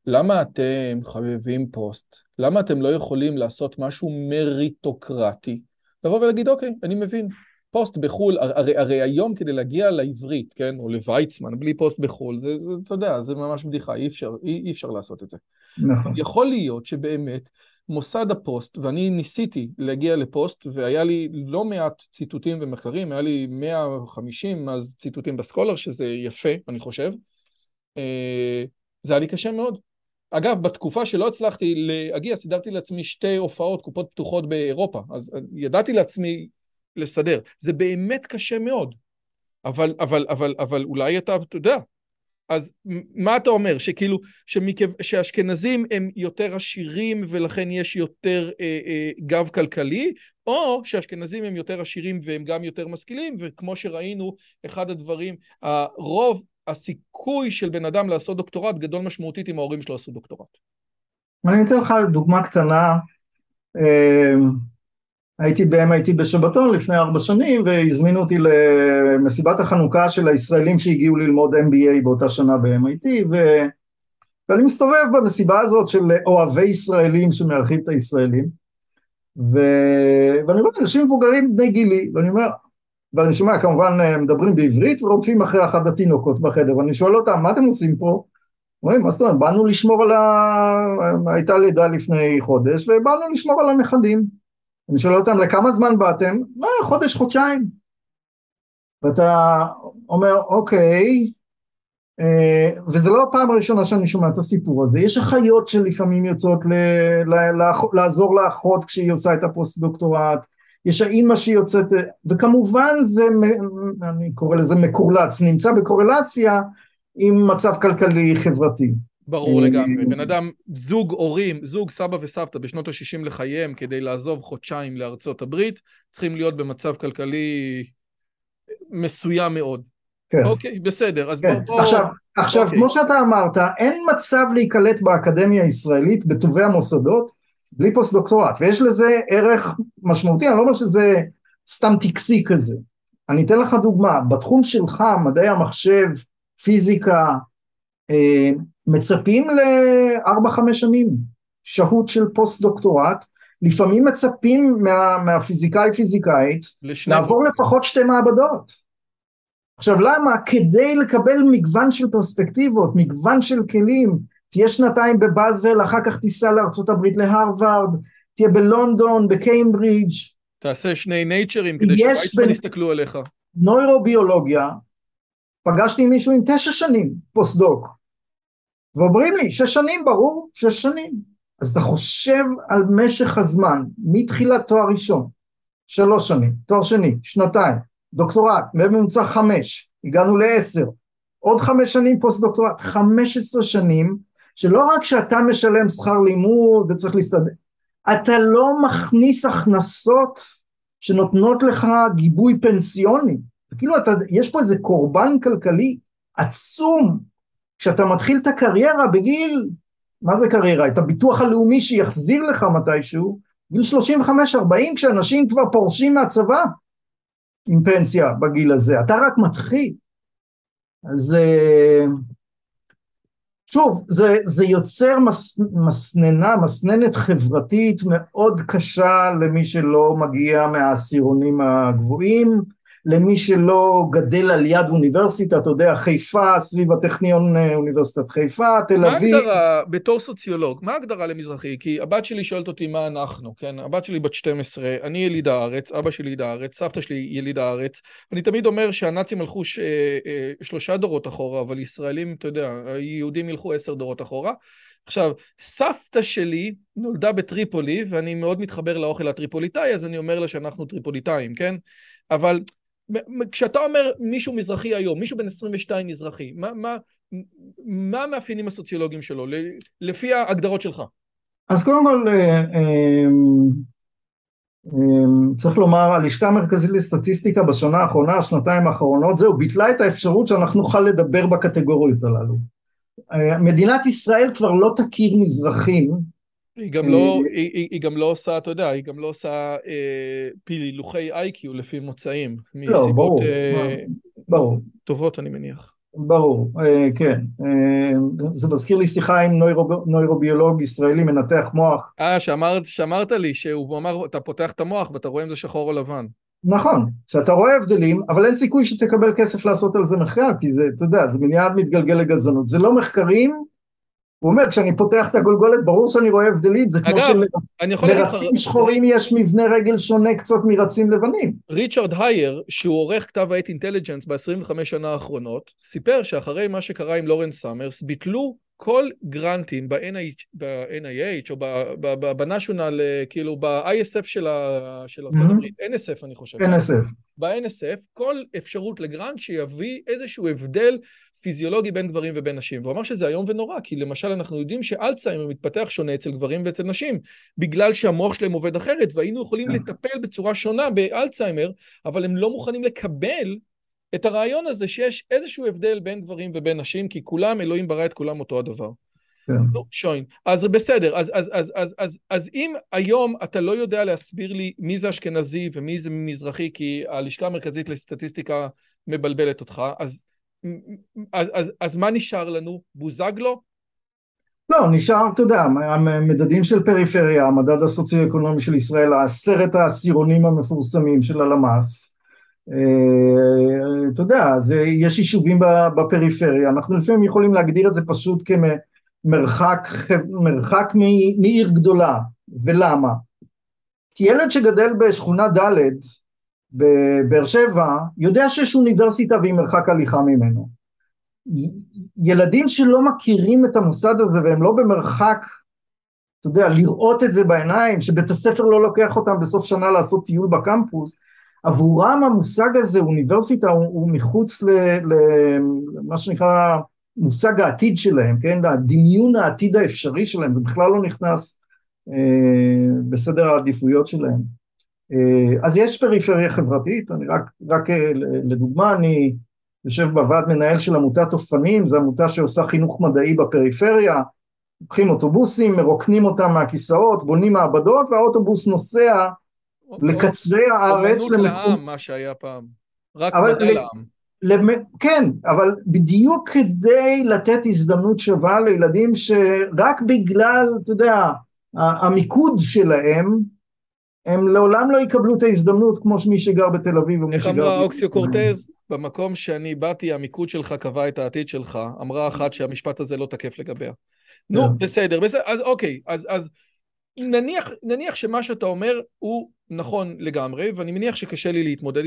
למה אתם חייבים פוסט? למה אתם לא יכולים לעשות משהו מריטוקרטי? לבוא ולהגיד, אוקיי, אני מבין, פוסט בחו"ל, הרי, הרי היום כדי להגיע לעברית, כן, או לוויצמן, בלי פוסט בחו"ל, זה, זה, אתה יודע, זה ממש בדיחה, אי אפשר, אי, אי אפשר לעשות את זה. נכון. יכול להיות שבאמת מוסד הפוסט, ואני ניסיתי להגיע לפוסט, והיה לי לא מעט ציטוטים ומחקרים, היה לי 150 אז ציטוטים ב Scholar, שזה יפה, אני חושב. אה, זה היה לי קשה מאוד. אגב, בתקופה שלא הצלחתי להגיע, סידרתי לעצמי שתי הופעות, קופות פתוחות באירופה, אז ידעתי לעצמי לסדר. זה באמת קשה מאוד. אבל, אבל, אבל, אבל אולי אתה, אתה יודע. אז מה אתה אומר? שכאילו, שמקו, שאשכנזים הם יותר עשירים ולכן יש יותר אה, אה, גב כלכלי, או שאשכנזים הם יותר עשירים והם גם יותר משכילים, וכמו שראינו, אחד הדברים, הרוב, הסיכוי של בן אדם לעשות דוקטורט גדול משמעותית אם ההורים שלו עשו דוקטורט. אני אתן לך דוגמה קטנה. אה, הייתי ב-MIT בשבתון לפני ארבע שנים והזמינו אותי למסיבת החנוכה של הישראלים שהגיעו ללמוד MBA באותה שנה ב-MIT ו... ואני מסתובב במסיבה הזאת של אוהבי ישראלים שמארחים את הישראלים ו... ואני רואה אנשים מבוגרים בני גילי ואני אומר ואני שומע כמובן מדברים בעברית ורודפים אחרי אחת התינוקות בחדר ואני שואל אותם מה אתם עושים פה? אומרים מה זאת אומרת באנו לשמור על ה... הייתה לידה לפני חודש ובאנו לשמור על הנכדים אני שואל אותם לכמה זמן באתם? לא, חודש, חודשיים. ואתה אומר, אוקיי, אה, וזה לא הפעם הראשונה שאני שומע את הסיפור הזה, יש אחיות שלפעמים יוצאות ל, ל, לעזור לאחות כשהיא עושה את הפוסט דוקטורט, יש האימא שיוצאת, וכמובן זה, אני קורא לזה מקורלץ, נמצא בקורלציה עם מצב כלכלי חברתי. ברור לגמרי. בן אדם, זוג הורים, זוג סבא וסבתא בשנות ה-60 לחייהם כדי לעזוב חודשיים לארצות הברית, צריכים להיות במצב כלכלי מסוים מאוד. כן. אוקיי, בסדר, אז כן. בוא... עכשיו, עכשיו אוקיי. כמו שאתה אמרת, אין מצב להיקלט באקדמיה הישראלית בטובי המוסדות בלי פוסט דוקטורט, ויש לזה ערך משמעותי, אני לא אומר שזה סתם טקסי כזה. אני אתן לך דוגמה, בתחום שלך, מדעי המחשב, פיזיקה, אה, מצפים לארבע חמש שנים שהות של פוסט דוקטורט, לפעמים מצפים מה, מהפיזיקאי פיזיקאית לעבור לפחות שתי מעבדות. עכשיו למה? כדי לקבל מגוון של פרספקטיבות, מגוון של כלים, תהיה שנתיים בבאזל, אחר כך תיסע לארה"ב להרווארד, תהיה בלונדון, בקיימברידג'. תעשה שני נייצ'רים כדי שוויצמן יסתכלו עליך. נוירוביולוגיה, פגשתי מישהו עם תשע שנים פוסט-דוק, ואומרים לי, שש שנים, ברור, שש שנים. אז אתה חושב על משך הזמן, מתחילת תואר ראשון, שלוש שנים, תואר שני, שנתיים, דוקטורט, בממוצע חמש, הגענו לעשר, עוד חמש שנים פוסט דוקטורט, חמש עשרה שנים, שלא רק שאתה משלם שכר לימוד וצריך להסתדר, אתה לא מכניס הכנסות שנותנות לך גיבוי פנסיוני, כאילו אתה, יש פה איזה קורבן כלכלי עצום, כשאתה מתחיל את הקריירה בגיל, מה זה קריירה? את הביטוח הלאומי שיחזיר לך מתישהו, גיל 35-40 כשאנשים כבר פורשים מהצבא עם פנסיה בגיל הזה, אתה רק מתחיל. אז אה, שוב, זה, זה יוצר מס, מסננה, מסננת חברתית מאוד קשה למי שלא מגיע מהעשירונים הגבוהים, למי שלא גדל על יד אוניברסיטה, אתה יודע, חיפה, סביב הטכניון אה, אוניברסיטת חיפה, תל אביב. מה ההגדרה, בתור סוציולוג, מה ההגדרה למזרחי? כי הבת שלי שואלת אותי מה אנחנו, כן? הבת שלי בת 12, אני יליד הארץ, אבא שלי יליד הארץ, סבתא שלי יליד הארץ. אני תמיד אומר שהנאצים הלכו ש... אה, אה, שלושה דורות אחורה, אבל ישראלים, אתה יודע, יהודים ילכו עשר דורות אחורה. עכשיו, סבתא שלי נולדה בטריפולי, ואני מאוד מתחבר לאוכל הטריפוליטאי, אז אני אומר לה שאנחנו טריפוליטאים, כן? אבל כשאתה אומר מישהו מזרחי היום, מישהו בן 22 מזרחי, מה, מה, מה המאפיינים הסוציולוגיים שלו, לפי ההגדרות שלך? אז קודם כל, אה, אה, אה, צריך לומר, הלשכה המרכזית לסטטיסטיקה בשנה האחרונה, השנתיים האחרונות, זהו, ביטלה את האפשרות שאנחנו נוכל לדבר בקטגוריות הללו. מדינת ישראל כבר לא תכיר מזרחים היא גם לא, היא, היא גם לא עושה, אתה יודע, היא גם לא עושה אה, פילוחי איי-קיו לפי מוצאים. לא, ברור, אה, ברור. טובות, אני מניח. ברור, אה, כן. אה, זה מזכיר לי שיחה עם נוירו, נוירוביולוג ישראלי, מנתח מוח. אה, שאמרת, שאמרת לי, שהוא אמר, אתה פותח את המוח ואתה רואה אם זה שחור או לבן. נכון, שאתה רואה הבדלים, אבל אין סיכוי שתקבל כסף לעשות על זה מחקר, כי זה, אתה יודע, זה מיד מתגלגל לגזענות. זה לא מחקרים, הוא אומר, כשאני פותח את הגולגולת, ברור שאני רואה הבדלים, זה כמו שלרצים שחורים יש מבנה רגל שונה קצת מרצים לבנים. ריצ'רד הייר, שהוא עורך כתב העת Intelligence ב-25 שנה האחרונות, סיפר שאחרי מה שקרה עם לורנס סאמרס, ביטלו כל גרנטים ב-NIH או ב National, כאילו ב-ISF של ארה"ב, NSF אני חושב. NSF. ב-NSF, כל אפשרות ל grant שיביא איזשהו הבדל פיזיולוגי בין גברים ובין נשים. והוא אמר שזה איום ונורא, כי למשל אנחנו יודעים שאלצהיימר מתפתח שונה אצל גברים ואצל נשים, בגלל שהמוח שלהם עובד אחרת, והיינו יכולים כן. לטפל בצורה שונה באלצהיימר, אבל הם לא מוכנים לקבל את הרעיון הזה שיש איזשהו הבדל בין גברים ובין נשים, כי כולם, אלוהים ברא את כולם אותו הדבר. כן. לא, שוין. אז בסדר, אז, אז, אז, אז, אז, אז אם היום אתה לא יודע להסביר לי מי זה אשכנזי ומי זה מזרחי, כי הלשכה המרכזית לסטטיסטיקה מבלבלת אותך, אז אז, אז, אז מה נשאר לנו? בוזגלו? לא, נשאר, אתה יודע, המדדים של פריפריה, המדד הסוציו-אקונומי של ישראל, עשרת העשירונים המפורסמים של הלמ"ס, אה, אתה יודע, זה, יש יישובים בפריפריה, אנחנו לפעמים יכולים להגדיר את זה פשוט כמרחק מרחק מעיר גדולה, ולמה? כי ילד שגדל בשכונה ד' בבאר שבע, יודע שיש אוניברסיטה והיא מרחק הליכה ממנו. ילדים שלא מכירים את המוסד הזה והם לא במרחק, אתה יודע, לראות את זה בעיניים, שבית הספר לא לוקח אותם בסוף שנה לעשות טיול בקמפוס, עבורם המושג הזה, אוניברסיטה, הוא, הוא מחוץ למה שנקרא מושג העתיד שלהם, כן? הדמיון העתיד האפשרי שלהם, זה בכלל לא נכנס אה, בסדר העדיפויות שלהם. אה, אז יש פריפריה חברתית, אני רק, רק אה, לדוגמה, אני יושב בוועד מנהל של עמותת אופנים, זו עמותה שעושה חינוך מדעי בפריפריה, לוקחים אוטובוסים, מרוקנים אותם מהכיסאות, בונים מעבדות והאוטובוס נוסע לקצרי הארץ. אומנות לעם, מה שהיה פעם. רק מדע לעם. כן, אבל בדיוק כדי לתת הזדמנות שווה לילדים שרק בגלל, אתה יודע, המיקוד שלהם, הם לעולם לא יקבלו את ההזדמנות כמו מי שגר בתל אביב ומי שגר... איך אמרה אוקסיו קורטז? במקום שאני באתי, המיקוד שלך קבע את העתיד שלך. אמרה אחת שהמשפט הזה לא תקף לגביה. נו, כן. בסדר, בסדר, אז אוקיי, אז, אז נניח, נניח שמה שאתה אומר הוא נכון לגמרי, ואני מניח שקשה לי להתמודד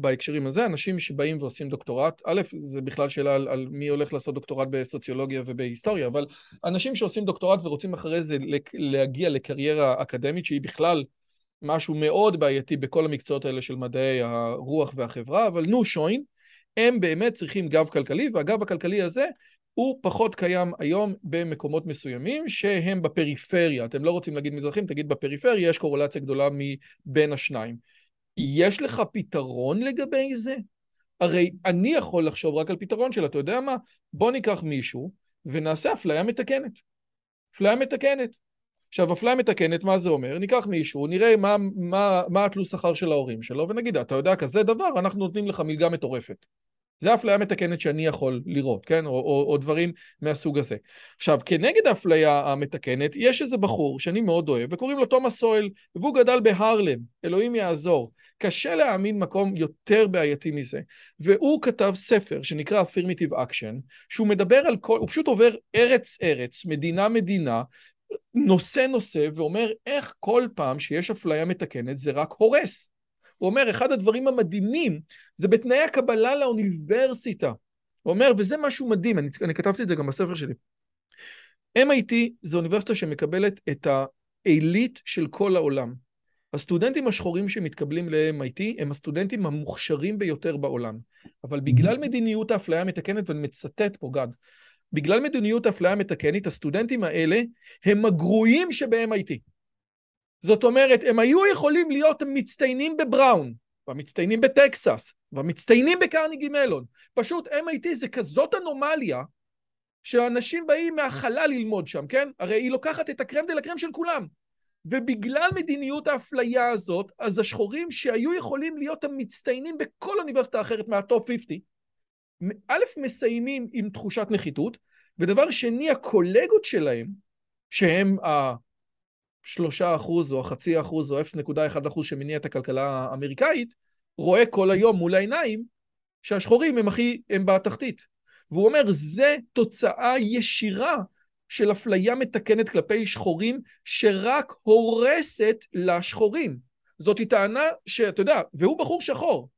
בהקשרים הזה, אנשים שבאים ועושים דוקטורט, א', זה בכלל שאלה על, על מי הולך לעשות דוקטורט בסוציולוגיה ובהיסטוריה, אבל אנשים שעושים דוקטורט ורוצים אחרי זה להגיע לקריירה אקדמית, שהיא בכלל משהו מאוד בעייתי בכל המקצועות האלה של מדעי הרוח והחברה, אבל נו שוין, הם באמת צריכים גב כלכלי, והגב הכלכלי הזה הוא פחות קיים היום במקומות מסוימים שהם בפריפריה. אתם לא רוצים להגיד מזרחים, תגיד בפריפריה, יש קורולציה גדולה מבין השניים. יש לך פתרון לגבי זה? הרי אני יכול לחשוב רק על פתרון של, אתה יודע מה? בוא ניקח מישהו ונעשה אפליה מתקנת. אפליה מתקנת. עכשיו, אפליה מתקנת, מה זה אומר? ניקח מישהו, נראה מה, מה, מה התלוש שכר של ההורים שלו, ונגיד, אתה יודע, כזה דבר, אנחנו נותנים לך מלגה מטורפת. זה אפליה מתקנת שאני יכול לראות, כן? או, או, או דברים מהסוג הזה. עכשיו, כנגד האפליה המתקנת, יש איזה בחור שאני מאוד אוהב, וקוראים לו תומאס סואל, והוא גדל בהרלם, אלוהים יעזור. קשה להאמין מקום יותר בעייתי מזה. והוא כתב ספר שנקרא Affirmative Action, שהוא מדבר על כל, הוא פשוט עובר ארץ-ארץ, מדינה-מדינה, נושא-נושא, ואומר איך כל פעם שיש אפליה מתקנת זה רק הורס. הוא אומר, אחד הדברים המדהימים זה בתנאי הקבלה לאוניברסיטה. הוא אומר, וזה משהו מדהים, אני, אני כתבתי את זה גם בספר שלי. MIT זה אוניברסיטה שמקבלת את העילית של כל העולם. הסטודנטים השחורים שמתקבלים ל-MIT הם הסטודנטים המוכשרים ביותר בעולם. אבל בגלל מדיניות האפליה המתקנת, ואני מצטט פה גד, בגלל מדיניות האפליה המתקנת, הסטודנטים האלה הם הגרועים שב-MIT. זאת אומרת, הם היו יכולים להיות מצטיינים בבראון, והמצטיינים בטקסס, והמצטיינים בקרניגי מלון. פשוט MIT זה כזאת אנומליה, שאנשים באים מהחלל ללמוד שם, כן? הרי היא לוקחת את הקרם דה לקרם של כולם. ובגלל מדיניות האפליה הזאת, אז השחורים שהיו יכולים להיות המצטיינים בכל אוניברסיטה אחרת מהטופ 50, א', מסיימים עם תחושת נחיתות, ודבר שני, הקולגות שלהם, שהם שלושה אחוז או החצי אחוז או 0.1 אחוז שמניע את הכלכלה האמריקאית, רואה כל היום מול העיניים שהשחורים הם הכי, הם בתחתית. והוא אומר, זה תוצאה ישירה של אפליה מתקנת כלפי שחורים שרק הורסת לשחורים. זאת טענה שאתה יודע, והוא בחור שחור.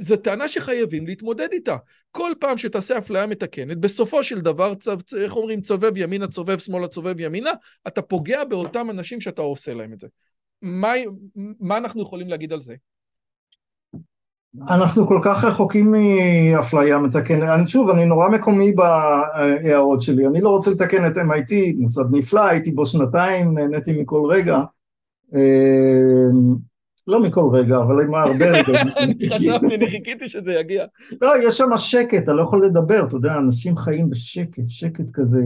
זו טענה שחייבים להתמודד איתה. כל פעם שתעשה אפליה מתקנת, בסופו של דבר, צו, איך אומרים, צובב ימינה, צובב שמאלה, צובב ימינה, אתה פוגע באותם אנשים שאתה עושה להם את זה. מה, מה אנחנו יכולים להגיד על זה? אנחנו כל כך רחוקים מאפליה מתקנת, שוב, אני נורא מקומי בהערות שלי, אני לא רוצה לתקן את MIT, מוסד נפלא, הייתי בו שנתיים, נהניתי מכל רגע. לא מכל רגע, אבל עם הרבה רגעים. [laughs] אני חשבתי, אני חיכיתי שזה יגיע. לא, יש שם שקט, אתה לא יכול לדבר, אתה יודע, אנשים חיים בשקט, שקט כזה,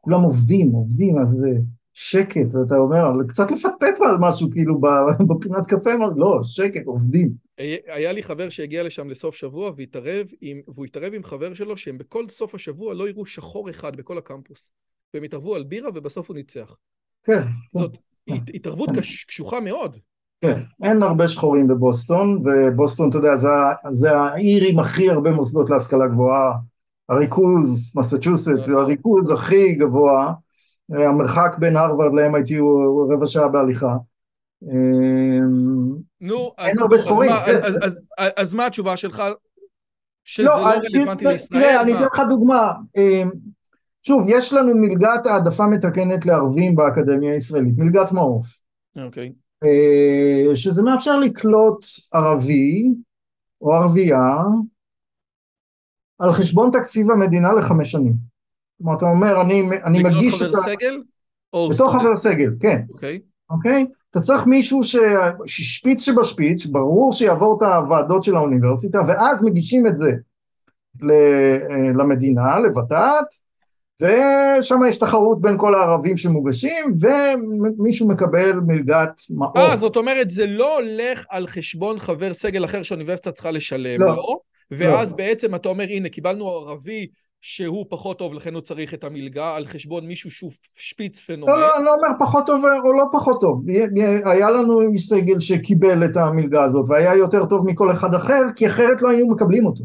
כולם עובדים, עובדים, אז שקט, ואתה אומר, קצת לפטפט על משהו, כאילו, בפינת קפה, לא, שקט, עובדים. היה לי חבר שהגיע לשם לסוף שבוע והתערב עם, והוא התערב עם חבר שלו שהם בכל סוף השבוע לא יראו שחור אחד בכל הקמפוס. והם התערבו על בירה ובסוף הוא ניצח. כן. זאת כן. התערבות קשוחה מאוד. כן, אין הרבה שחורים בבוסטון, ובוסטון, אתה יודע, זה, זה העיר עם הכי הרבה מוסדות להשכלה גבוהה, הריכוז, מסצ'וסטס, נכון. הריכוז הכי גבוה, המרחק בין הרווארד ל-MIT הוא רבע שעה בהליכה. נו, אז, אז, שחורים, מה, כן. אז, אז, אז, אז מה התשובה שלך? שזה לא, לא רלוונטי לישראל? תראה, אני אתן לך דוגמה. אמ, שוב, יש לנו מלגת העדפה מתקנת לערבים באקדמיה הישראלית, מלגת מעוף. אוקיי. Okay. אה, שזה מאפשר לקלוט ערבי או ערבייה על חשבון תקציב המדינה לחמש שנים. כלומר, אתה אומר, אני, אני מגיש את ה... בתור חבר סגל? בתור חבר סגל, כן. אוקיי. אוקיי? אתה צריך מישהו ש... שפיץ שבשפיץ, ברור שיעבור את הוועדות של האוניברסיטה, ואז מגישים את זה אה, למדינה, לות"ת, ושם יש תחרות בין כל הערבים שמוגשים, ומישהו מקבל מלגת מעוף. אה, זאת אומרת, זה לא הולך על חשבון חבר סגל אחר שהאוניברסיטה צריכה לשלם לא. לו, ואז בעצם אתה אומר, הנה, קיבלנו ערבי שהוא פחות טוב, לכן הוא צריך את המלגה, על חשבון מישהו שהוא שפיץ פנומן. לא, לא, אני לא אומר פחות טוב או לא פחות טוב. היה לנו איש סגל שקיבל את המלגה הזאת, והיה יותר טוב מכל אחד אחר, כי אחרת לא היינו מקבלים אותו.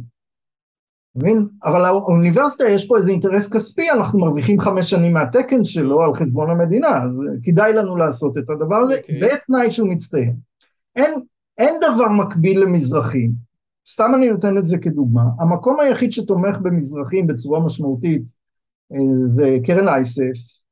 מבין? אבל האוניברסיטה יש פה איזה אינטרס כספי, אנחנו מרוויחים חמש שנים מהתקן שלו על חשבון המדינה, אז כדאי לנו לעשות את הדבר הזה, okay. אוקיי. בתנאי שהוא מצטיין. אין, אין דבר מקביל למזרחים, סתם אני נותן את זה כדוגמה, המקום היחיד שתומך במזרחים בצורה משמעותית אה, זה קרן אייסף,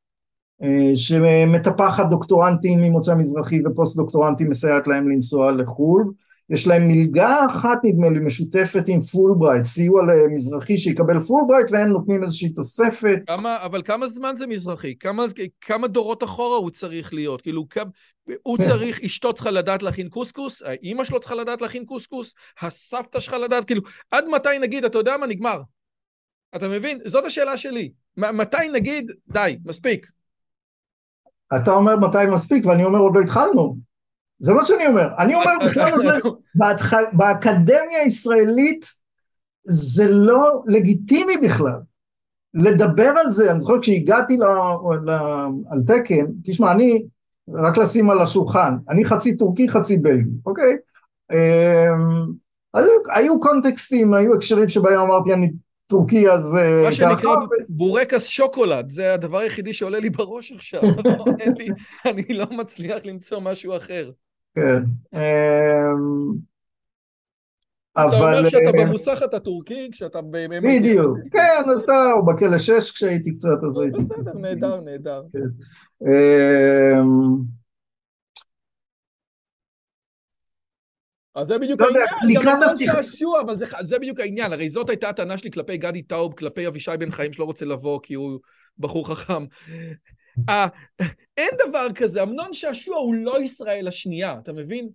אה, שמטפחת דוקטורנטים ממוצא מזרחי ופוסט דוקטורנטים מסייעת להם לנסוע לחו"ל יש להם מלגה אחת נדמה לי משותפת עם פולברייט, סיוע למזרחי שיקבל פולברייט והם נותנים איזושהי תוספת. כמה, אבל כמה זמן זה מזרחי? כמה, כמה דורות אחורה הוא צריך להיות? כאילו, כמה, הוא כן. צריך, אשתו צריכה לדעת להכין קוסקוס, האימא שלו צריכה לדעת להכין קוסקוס, הסבתא שלך לדעת, כאילו, עד מתי נגיד, אתה יודע מה, נגמר. אתה מבין? זאת השאלה שלי. מתי נגיד, די, מספיק. אתה אומר מתי מספיק, ואני אומר עוד לא התחלנו. זה מה שאני אומר. אני אומר בכלל, באקדמיה הישראלית זה לא לגיטימי בכלל. לדבר על זה, אני זוכר כשהגעתי על תקן, תשמע, אני, רק לשים על השולחן, אני חצי טורקי, חצי בלגי, אוקיי? אמ, אז היו קונטקסטים, היו הקשרים שבהם אמרתי, אני טורקי, אז... אה, מה שנקרא בורקס שוקולד, זה הדבר היחידי שעולה לי בראש עכשיו. [laughs] אני לא מצליח למצוא משהו אחר. כן. אמ, אבל... אתה אומר שאתה אה, במוסחת הטורקי, כשאתה... בדיוק, כן, אז אתה, או בכלא שש כשהייתי קצת, אז הייתי... בסדר, נהדר, נהדר. כן. אמ, אז זה בדיוק לא העניין, גם המון שעשוע, אבל זה בדיוק העניין, הרי זאת הייתה הטענה שלי כלפי גדי טאוב, כלפי אבישי בן חיים שלא רוצה לבוא כי הוא בחור חכם. אין דבר כזה, אמנון שעשוע הוא לא ישראל השנייה, אתה מבין?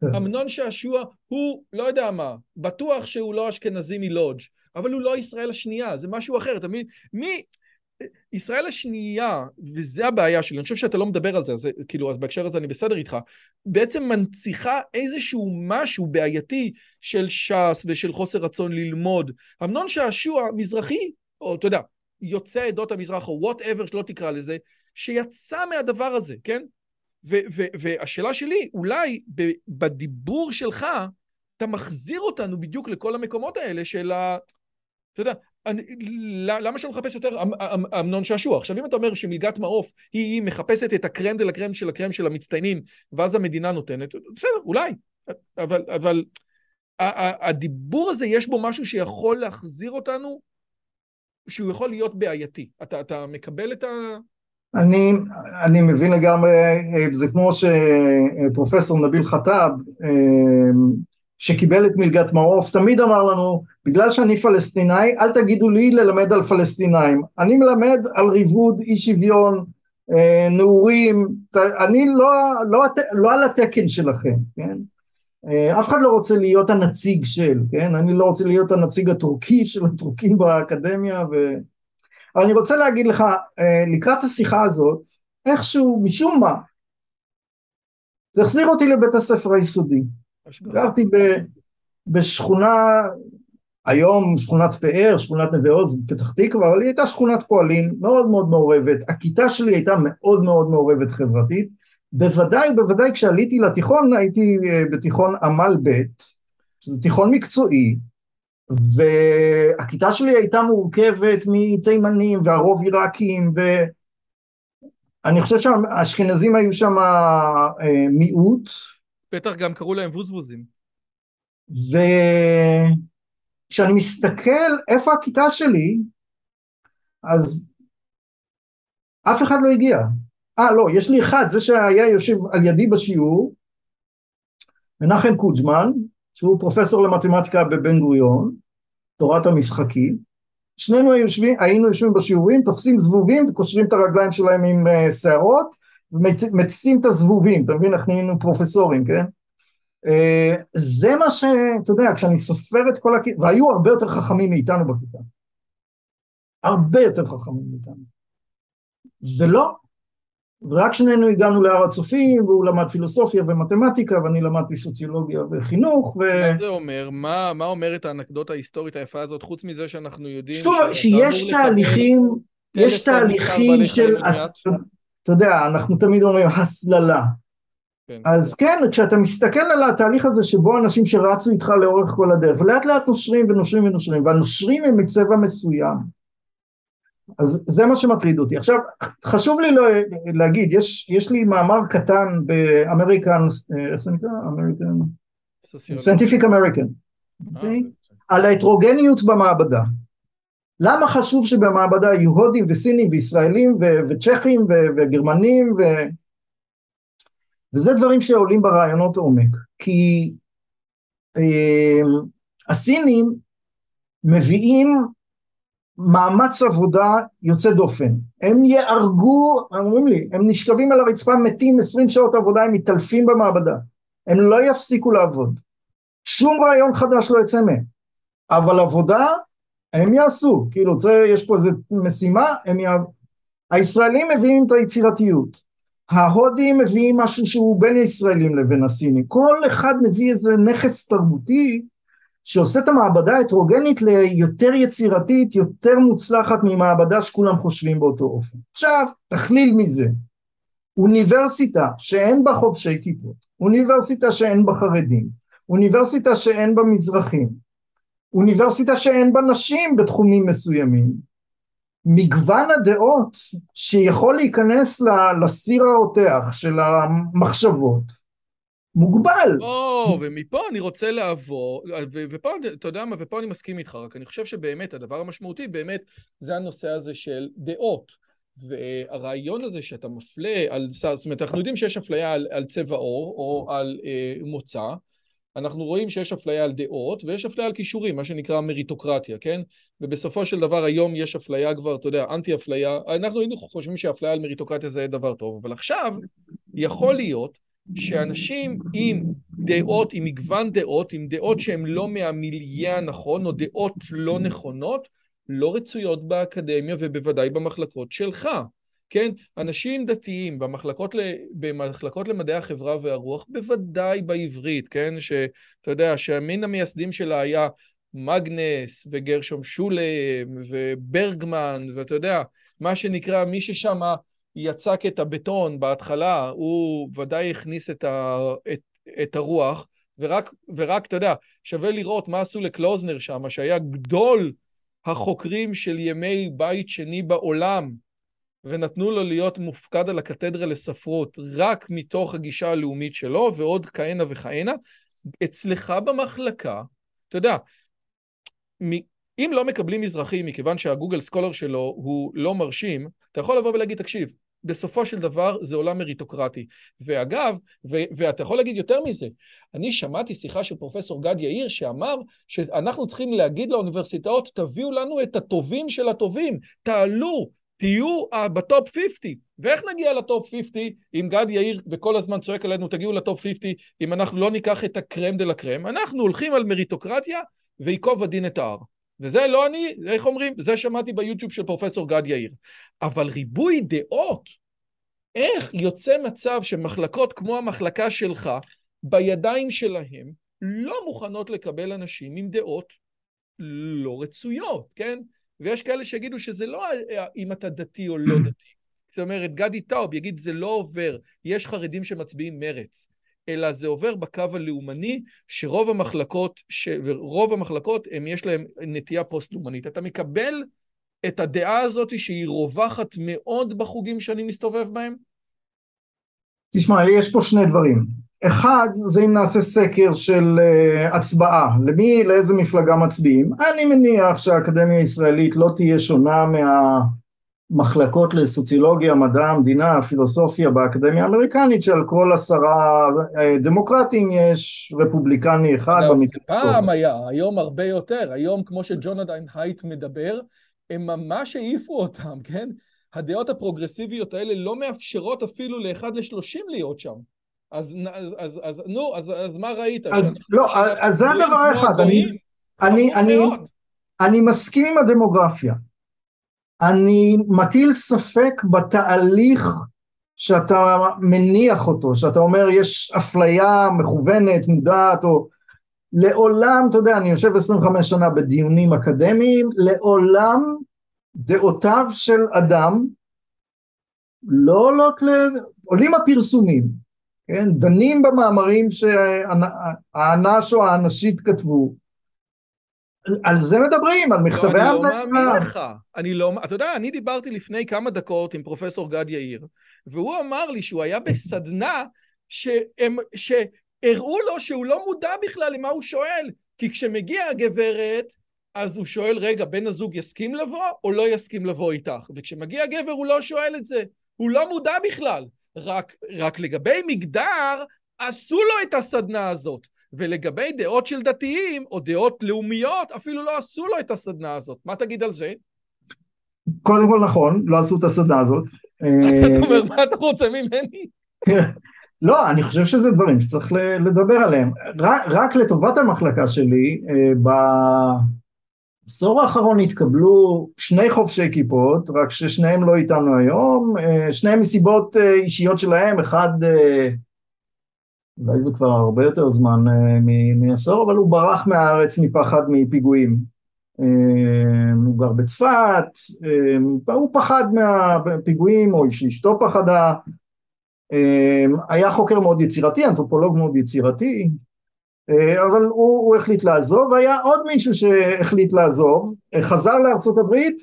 כן. אמנון שעשוע הוא, לא יודע מה, בטוח שהוא לא אשכנזי מלודג', אבל הוא לא ישראל השנייה, זה משהו אחר, אתה מבין? מי... ישראל השנייה, וזה הבעיה שלי, אני חושב שאתה לא מדבר על זה, אז כאילו, אז בהקשר הזה אני בסדר איתך, בעצם מנציחה איזשהו משהו בעייתי של ש"ס ושל חוסר רצון ללמוד. אמנון שעשוע, מזרחי, או אתה יודע, יוצא עדות המזרח, או whatever שלא תקרא לזה, שיצא מהדבר הזה, כן? והשאלה שלי, אולי בדיבור שלך, אתה מחזיר אותנו בדיוק לכל המקומות האלה של ה... אתה יודע, אני, למה שאני מחפש יותר אמ, אמ, אמנון שעשוע? עכשיו, אם אתה אומר שמלגת מעוף היא מחפשת את ה crème de la crème של ה crème של המצטיינים, ואז המדינה נותנת, בסדר, אולי. אבל, אבל הדיבור הזה, יש בו משהו שיכול להחזיר אותנו שהוא יכול להיות בעייתי. אתה, אתה מקבל את ה... אני, אני מבין לגמרי, זה כמו שפרופסור נביל חטאב, שקיבל את מלגת מעוף, תמיד אמר לנו, בגלל שאני פלסטינאי, אל תגידו לי ללמד על פלסטינאים. אני מלמד על ריבוד, אי שוויון, נעורים, אני לא, לא, לא על התקן שלכם, כן? אה, אף אחד לא רוצה להיות הנציג של, כן? אני לא רוצה להיות הנציג הטורקי של הטורקים באקדמיה ו... אבל אני רוצה להגיד לך, אה, לקראת השיחה הזאת, איכשהו, משום מה, זה החזיר אותי לבית הספר היסודי. גרתי ב, בשכונה, היום שכונת פאר, שכונת נווה עוז, פתח תקווה, אבל היא הייתה שכונת פועלים מאוד מאוד מעורבת. הכיתה שלי הייתה מאוד מאוד מעורבת חברתית. בוודאי, בוודאי כשעליתי לתיכון הייתי אה, בתיכון עמל ב', שזה תיכון מקצועי, והכיתה שלי הייתה מורכבת מתימנים והרוב עיראקים ואני חושב שהאשכנזים היו שם אה, מיעוט. בטח גם קראו להם ווזווזים. וכשאני מסתכל איפה הכיתה שלי, אז אף אחד לא הגיע. אה לא, יש לי אחד, זה שהיה יושב על ידי בשיעור, מנחם קוג'מן, שהוא פרופסור למתמטיקה בבן גוריון, תורת המשחקים, שנינו יושבים, היינו יושבים בשיעורים, תופסים זבובים וקושרים את הרגליים שלהם עם uh, שערות ומטיסים את הזבובים, אתה מבין? אנחנו היינו פרופסורים, כן? Uh, זה מה ש... אתה יודע, כשאני סופר את כל הכיתה, והיו הרבה יותר חכמים מאיתנו בכיתה. הרבה יותר חכמים מאיתנו. ולא, ורק שנינו הגענו להר הצופים, והוא למד פילוסופיה ומתמטיקה, ואני למדתי סוציולוגיה וחינוך, ו... מה זה אומר? מה, מה אומרת האנקדוטה ההיסטורית היפה הזאת, חוץ מזה שאנחנו יודעים... שוב, שיש תהליכים, יש תהליכים של... אתה יודע, אנחנו תמיד אומרים הסללה. כן. אז כן, כשאתה מסתכל על התהליך הזה שבו אנשים שרצו איתך לאורך כל הדרך, ולאט לאט נושרים ונושרים ונושרים, והנושרים הם מצבע מסוים. אז זה מה שמטריד אותי. עכשיו, חשוב לי להגיד, יש, יש לי מאמר קטן ב American, איך זה נקרא? American... Scientific American. על ההטרוגניות במעבדה. למה חשוב שבמעבדה יהיו הודים וסינים וישראלים וצ'כים וגרמנים ו... וזה דברים שעולים בראיונות עומק, כי אה, הסינים מביאים מאמץ עבודה יוצא דופן, הם יהרגו, אומרים לי, הם נשכבים על הרצפה מתים עשרים שעות עבודה, הם מתעלפים במעבדה, הם לא יפסיקו לעבוד, שום רעיון חדש לא יצא מהם, אבל עבודה הם יעשו, כאילו זה, יש פה איזה משימה, הם יעבדו, הישראלים מביאים את היצירתיות, ההודים מביאים משהו שהוא בין הישראלים לבין הסינים, כל אחד מביא איזה נכס תרבותי שעושה את המעבדה ההטרוגנית ליותר יצירתית, יותר מוצלחת ממעבדה שכולם חושבים באותו אופן. עכשיו, תכליל מזה, אוניברסיטה שאין בה חובשי כיפות, אוניברסיטה שאין בה חרדים, אוניברסיטה שאין בה מזרחים, אוניברסיטה שאין בה נשים בתחומים מסוימים, מגוון הדעות שיכול להיכנס לסיר הרותח של המחשבות מוגבל. או, ומפה אני רוצה לעבור, ופה, אתה יודע מה, ופה אני מסכים איתך, רק אני חושב שבאמת הדבר המשמעותי באמת זה הנושא הזה של דעות. והרעיון הזה שאתה מפלה על, זאת אומרת, אנחנו יודעים שיש אפליה על, על צבע עור או על אה, מוצא, אנחנו רואים שיש אפליה על דעות ויש אפליה על כישורים, מה שנקרא מריטוקרטיה, כן? ובסופו של דבר היום יש אפליה כבר, אתה יודע, אנטי אפליה, אנחנו היינו חושבים שאפליה על מריטוקרטיה זה דבר טוב, אבל עכשיו יכול להיות שאנשים עם דעות, עם מגוון דעות, עם דעות שהן לא מהמיליה הנכון, או דעות לא נכונות, לא רצויות באקדמיה ובוודאי במחלקות שלך. כן? אנשים דתיים במחלקות, ל... במחלקות למדעי החברה והרוח, בוודאי בעברית, כן? שאתה יודע, שהמין המייסדים שלה היה מגנס וגרשום שולם וברגמן, ואתה יודע, מה שנקרא, מי ששמה יצק את הבטון בהתחלה, הוא ודאי הכניס את, ה, את, את הרוח, ורק, ורק, אתה יודע, שווה לראות מה עשו לקלוזנר שם, שהיה גדול החוקרים של ימי בית שני בעולם, ונתנו לו להיות מופקד על הקתדרה לספרות רק מתוך הגישה הלאומית שלו, ועוד כהנה וכהנה. אצלך במחלקה, אתה יודע, אם לא מקבלים מזרחי מכיוון שה Google Scholar שלו הוא לא מרשים, אתה יכול לבוא ולהגיד, תקשיב, בסופו של דבר זה עולם מריטוקרטי. ואגב, ו- ואתה יכול להגיד יותר מזה, אני שמעתי שיחה של פרופסור גד יאיר שאמר שאנחנו צריכים להגיד לאוניברסיטאות, תביאו לנו את הטובים של הטובים, תעלו, תהיו ב top 50. ואיך נגיע ל top 50 אם גד יאיר וכל הזמן צועק עלינו, תגיעו ל top 50, אם אנחנו לא ניקח את ה crème de la crème? אנחנו הולכים על מריטוקרטיה ויקוב הדין את ההר. וזה לא אני, איך אומרים? זה שמעתי ביוטיוב של פרופסור גד יאיר. אבל ריבוי דעות, איך יוצא מצב שמחלקות כמו המחלקה שלך, בידיים שלהם, לא מוכנות לקבל אנשים עם דעות לא רצויות, כן? ויש כאלה שיגידו שזה לא אם אתה דתי או לא דתי. זאת אומרת, גדי טאוב יגיד, זה לא עובר, יש חרדים שמצביעים מרץ. אלא זה עובר בקו הלאומני, שרוב המחלקות, ש... ורוב המחלקות, הם יש להם נטייה פוסט-לאומנית. אתה מקבל את הדעה הזאת שהיא רווחת מאוד בחוגים שאני מסתובב בהם? תשמע, יש פה שני דברים. אחד, זה אם נעשה סקר של uh, הצבעה, למי, לאיזה מפלגה מצביעים. אני מניח שהאקדמיה הישראלית לא תהיה שונה מה... מחלקות לסוציולוגיה, מדע המדינה, פילוסופיה באקדמיה האמריקנית שעל כל עשרה אה, דמוקרטים יש רפובליקני אחד במקרה. פעם היה, היום הרבה יותר, היום כמו שג'ונדן הייט מדבר, הם ממש העיפו אותם, כן? הדעות הפרוגרסיביות האלה לא מאפשרות אפילו לאחד לשלושים להיות שם. אז, אז, אז, אז נו, אז, אז מה ראית? אז לא, אז זה הדבר האחד, אני, אני, אני, אני מסכים עם הדמוגרפיה. אני מטיל ספק בתהליך שאתה מניח אותו, שאתה אומר יש אפליה מכוונת, מודעת, או לעולם, אתה יודע, אני יושב 25 שנה בדיונים אקדמיים, לעולם דעותיו של אדם לא עולות ל... עולים הפרסומים, כן? דנים במאמרים שהאנש או האנשית כתבו, על זה מדברים, על מכתבי המלצה. לא, אני לא מאמין לך. אני לא, אתה יודע, אני דיברתי לפני כמה דקות עם פרופסור גד יאיר, והוא אמר לי שהוא היה בסדנה שהם, שהראו לו שהוא לא מודע בכלל למה הוא שואל. כי כשמגיעה הגברת, אז הוא שואל, רגע, בן הזוג יסכים לבוא או לא יסכים לבוא איתך? וכשמגיע הגבר הוא לא שואל את זה. הוא לא מודע בכלל. רק, רק לגבי מגדר, עשו לו את הסדנה הזאת. ולגבי דעות של דתיים, או דעות לאומיות, אפילו לא עשו לו את הסדנה הזאת. מה תגיד על זה? קודם כל נכון, לא עשו את הסדנה הזאת. אז אתה אומר, מה אתה רוצה ממני? לא, אני חושב שזה דברים שצריך לדבר עליהם. רק, רק לטובת המחלקה שלי, אה, בעשור האחרון התקבלו שני חובשי כיפות, רק ששניהם לא איתנו היום, אה, שניהם מסיבות אה, אישיות שלהם, אחד אולי זה כבר הרבה יותר זמן מעשור, אבל הוא ברח מהארץ מפחד מפיגועים. הוא גר בצפת, הוא פחד מהפיגועים, או שאשתו פחדה, היה חוקר מאוד יצירתי, אנתרופולוג מאוד יצירתי, אה, אבל הוא, הוא החליט לעזוב, והיה עוד מישהו שהחליט לעזוב, אה, חזר לארצות הברית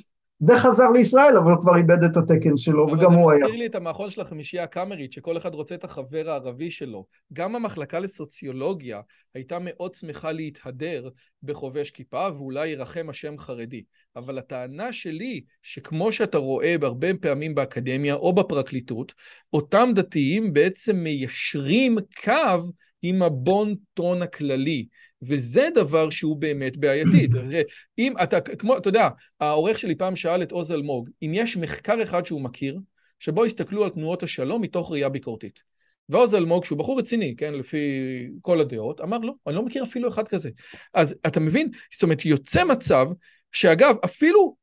וחזר לישראל, אבל כבר איבד את התקן שלו, וגם הוא היה. זה מזכיר לי את המערכון של החמישייה הקאמרית, שכל אחד רוצה את החבר הערבי שלו. גם המחלקה לסוציולוגיה הייתה מאוד שמחה להתהדר בחובש כיפה, ואולי ירחם השם חרדי. אבל הטענה שלי, שכמו שאתה רואה בהרבה פעמים באקדמיה או בפרקליטות, אותם דתיים בעצם מיישרים קו עם הבון טון הכללי. וזה דבר שהוא באמת בעייתי. [clears throat] אם אתה, כמו, אתה יודע, העורך שלי פעם שאל את עוז אלמוג, אם יש מחקר אחד שהוא מכיר, שבו הסתכלו על תנועות השלום מתוך ראייה ביקורתית. ועוז אלמוג, שהוא בחור רציני, כן, לפי כל הדעות, אמר לא, אני לא מכיר אפילו אחד כזה. אז אתה מבין? זאת אומרת, יוצא מצב שאגב, אפילו,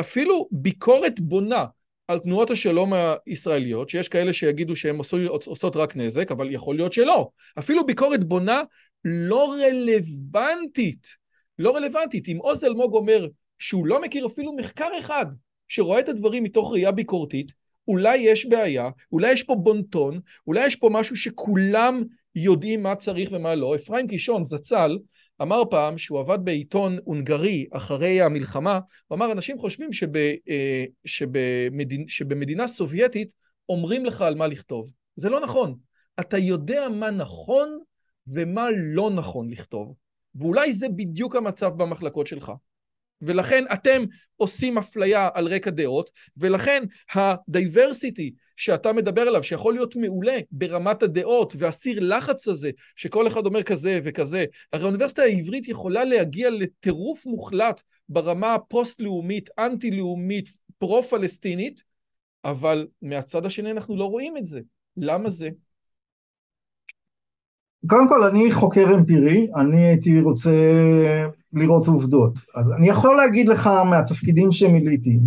אפילו ביקורת בונה על תנועות השלום הישראליות, שיש כאלה שיגידו שהן עושות רק נזק, אבל יכול להיות שלא. אפילו ביקורת בונה לא רלוונטית. לא רלוונטית. אם עוז אלמוג אומר שהוא לא מכיר אפילו מחקר אחד שרואה את הדברים מתוך ראייה ביקורתית, אולי יש בעיה, אולי יש פה בונטון, אולי יש פה משהו שכולם יודעים מה צריך ומה לא. אפרים קישון, זצ"ל, אמר פעם שהוא עבד בעיתון הונגרי אחרי המלחמה, הוא אמר, אנשים חושבים שב, אה, שבמדינ, שבמדינה סובייטית אומרים לך על מה לכתוב. זה לא נכון. אתה יודע מה נכון ומה לא נכון לכתוב. ואולי זה בדיוק המצב במחלקות שלך. ולכן אתם עושים אפליה על רקע דעות, ולכן ה diversity שאתה מדבר עליו, שיכול להיות מעולה ברמת הדעות והסיר לחץ הזה, שכל אחד אומר כזה וכזה, הרי האוניברסיטה העברית יכולה להגיע לטירוף מוחלט ברמה הפוסט-לאומית, אנטי-לאומית, פרו-פלסטינית, אבל מהצד השני אנחנו לא רואים את זה. למה זה? קודם כל אני חוקר אמפירי, אני הייתי רוצה לראות עובדות. אז אני יכול להגיד לך מהתפקידים שמילאתי,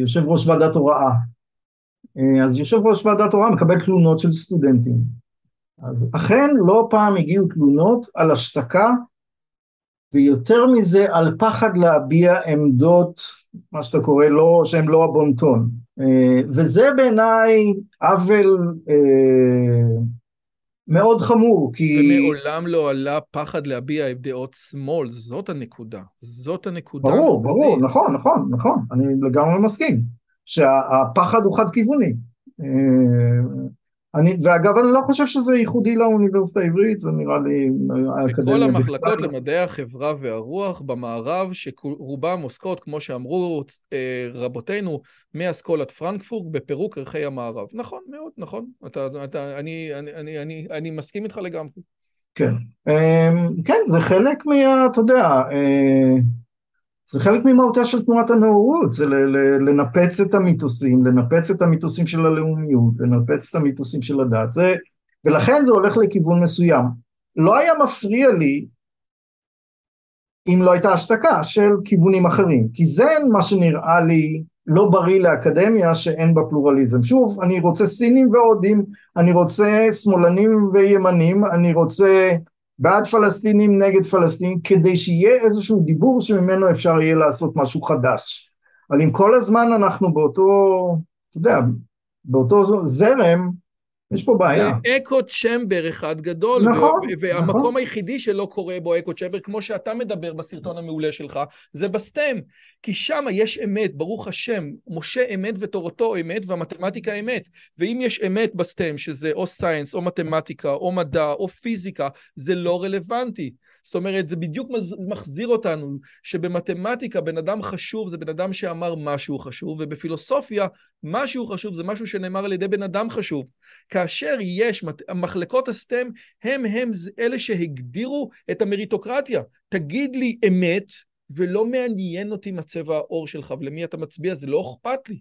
יושב ראש ועדת הוראה, אז יושב ראש ועדת הוראה מקבל תלונות של סטודנטים. אז אכן לא פעם הגיעו תלונות על השתקה, ויותר מזה על פחד להביע עמדות, מה שאתה קורא לא, שהן לא הבונטון. וזה בעיניי עוול אה, מאוד חמור, כי... ומעולם לא עלה פחד להביע דעות שמאל, זאת הנקודה. זאת הנקודה. ברור, ברור, נכון, נכון, נכון, אני לגמרי מסכים. שהפחד הוא חד כיווני. אה, אני, ואגב אני לא חושב שזה ייחודי לאוניברסיטה העברית, זה נראה לי האקדמיה... בכל המחלקות למדעי החברה והרוח במערב, שרובם עוסקות, כמו שאמרו אה, רבותינו, מאסכולת פרנקפורט בפירוק ערכי המערב. נכון מאוד, נכון. אתה, אתה, אני, אני, אני, אני, אני מסכים איתך לגמרי. כן, אה, כן, זה חלק מה... אתה יודע... זה חלק ממהותה של תנועת הנאורות, זה לנפץ את המיתוסים, לנפץ את המיתוסים של הלאומיות, לנפץ את המיתוסים של הדת, זה, ולכן זה הולך לכיוון מסוים. לא היה מפריע לי אם לא הייתה השתקה של כיוונים אחרים, כי זה מה שנראה לי לא בריא לאקדמיה שאין בה פלורליזם. שוב, אני רוצה סינים והודים, אני רוצה שמאלנים וימנים, אני רוצה בעד פלסטינים נגד פלסטינים, כדי שיהיה איזשהו דיבור שממנו אפשר יהיה לעשות משהו חדש. אבל אם כל הזמן אנחנו באותו, אתה יודע, באותו זרם, יש פה בעיה. אקו צ'מבר אחד גדול. נכון, והמקום נכון. היחידי שלא קורה בו אקו צ'מבר, כמו שאתה מדבר בסרטון המעולה שלך, זה בסטם. כי שם יש אמת, ברוך השם, משה אמת ותורתו אמת והמתמטיקה אמת. ואם יש אמת בסטם, שזה או סיינס, או מתמטיקה, או מדע, או פיזיקה, זה לא רלוונטי. זאת אומרת, זה בדיוק מחזיר אותנו שבמתמטיקה בן אדם חשוב זה בן אדם שאמר משהו חשוב, ובפילוסופיה משהו חשוב זה משהו שנאמר על ידי בן אדם חשוב. כאשר יש, מחלקות הסטם הם הם אלה שהגדירו את המריטוקרטיה. תגיד לי אמת, ולא מעניין אותי מה צבע העור שלך ולמי אתה מצביע, זה לא אכפת לי.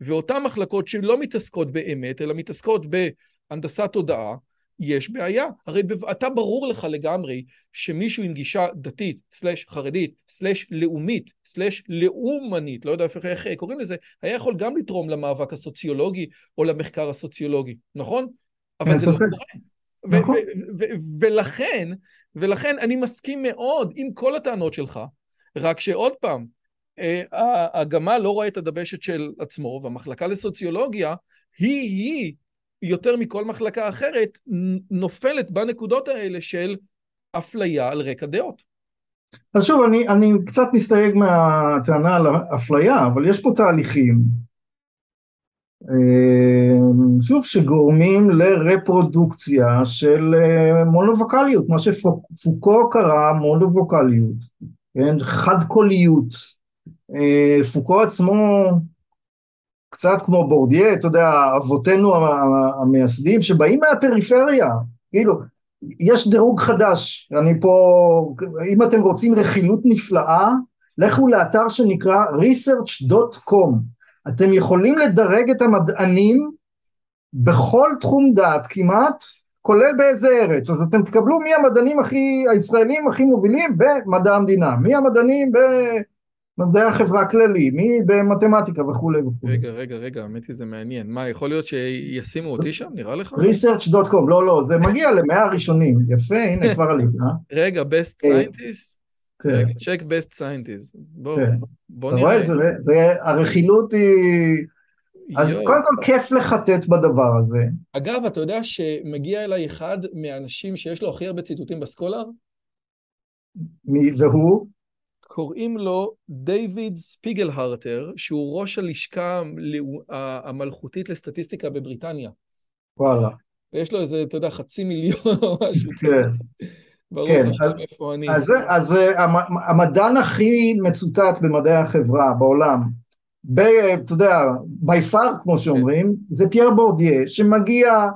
ואותן מחלקות שלא מתעסקות באמת, אלא מתעסקות בהנדסת תודעה, יש בעיה. הרי אתה ברור לך לגמרי שמישהו עם גישה דתית, סלש חרדית, סלש לאומית, סלש לאומנית, לא יודע איך קוראים לזה, היה יכול גם לתרום למאבק הסוציולוגי או למחקר הסוציולוגי, נכון? אבל זה לא קורה. נכון. ולכן, ולכן אני מסכים מאוד עם כל הטענות שלך, רק שעוד פעם, הגמל לא רואה את הדבשת של עצמו, והמחלקה לסוציולוגיה היא-היא יותר מכל מחלקה אחרת, נופלת בנקודות האלה של אפליה על רקע דעות. אז שוב, אני, אני קצת מסתייג מהטענה על אפליה, אבל יש פה תהליכים, אה, שוב, שגורמים לרפרודוקציה של אה, מונובוקליות, מה שפוקו קרא מונובוקליות, כן, חד קוליות. אה, פוקו עצמו קצת כמו בורדיה, אתה יודע, אבותינו המייסדים שבאים מהפריפריה, כאילו, יש דירוג חדש, אני פה, אם אתם רוצים רכילות נפלאה, לכו לאתר שנקרא research.com, אתם יכולים לדרג את המדענים בכל תחום דעת כמעט, כולל באיזה ארץ, אז אתם תקבלו מי המדענים הכי, הישראלים הכי מובילים במדע המדינה, מי המדענים ב... מדעי החברה הכללי, מי במתמטיקה וכולי וכולי. רגע, רגע, רגע, האמת היא זה מעניין. מה, יכול להיות שישימו אותי שם, נראה לך? research.com, לא, לא, זה מגיע למאה הראשונים. יפה, הנה, כבר עלית, אה? רגע, best אה, scientist? כן. check best scientist. בוא, כן. בוא נראה. אתה רואה, זה, הרכילות היא... אז קודם כל כיף לחטט בדבר הזה. אגב, אתה יודע שמגיע אליי אחד מהאנשים שיש לו הכי הרבה ציטוטים בסקולר? והוא? קוראים לו דיוויד ספיגלהרטר, שהוא ראש הלשכה המלכותית לסטטיסטיקה בבריטניה. וואלה. ויש לו איזה, אתה יודע, חצי מיליון או משהו כן. כזה. ברור כן, לך איפה אני. אז, אז המדען הכי מצוטט במדעי החברה בעולם, ב, אתה יודע, by far כמו שאומרים, כן. זה פייר בורדיה, שמגיע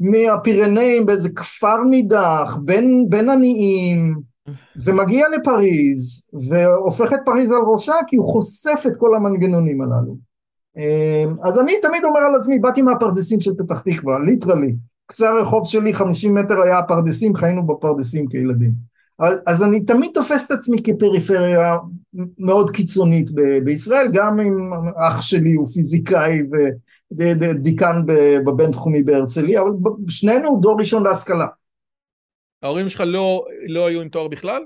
מהפירנאים באיזה כפר נידח, בין, בין עניים, ומגיע לפריז והופך את פריז על ראשה כי הוא חושף את כל המנגנונים הללו. אמ, אז אני תמיד אומר על עצמי, באתי מהפרדסים של פתח תקווה, literally. קצה הרחוב שלי 50 מטר היה הפרדסים, חיינו בפרדסים כילדים. אז אני תמיד תופס את עצמי כפריפריה מאוד קיצונית ב- בישראל, גם אם אח שלי הוא פיזיקאי ודיקן בבינתחומי בהרצליה, אבל שנינו דור ראשון להשכלה. ההורים שלך לא, לא היו עם תואר בכלל?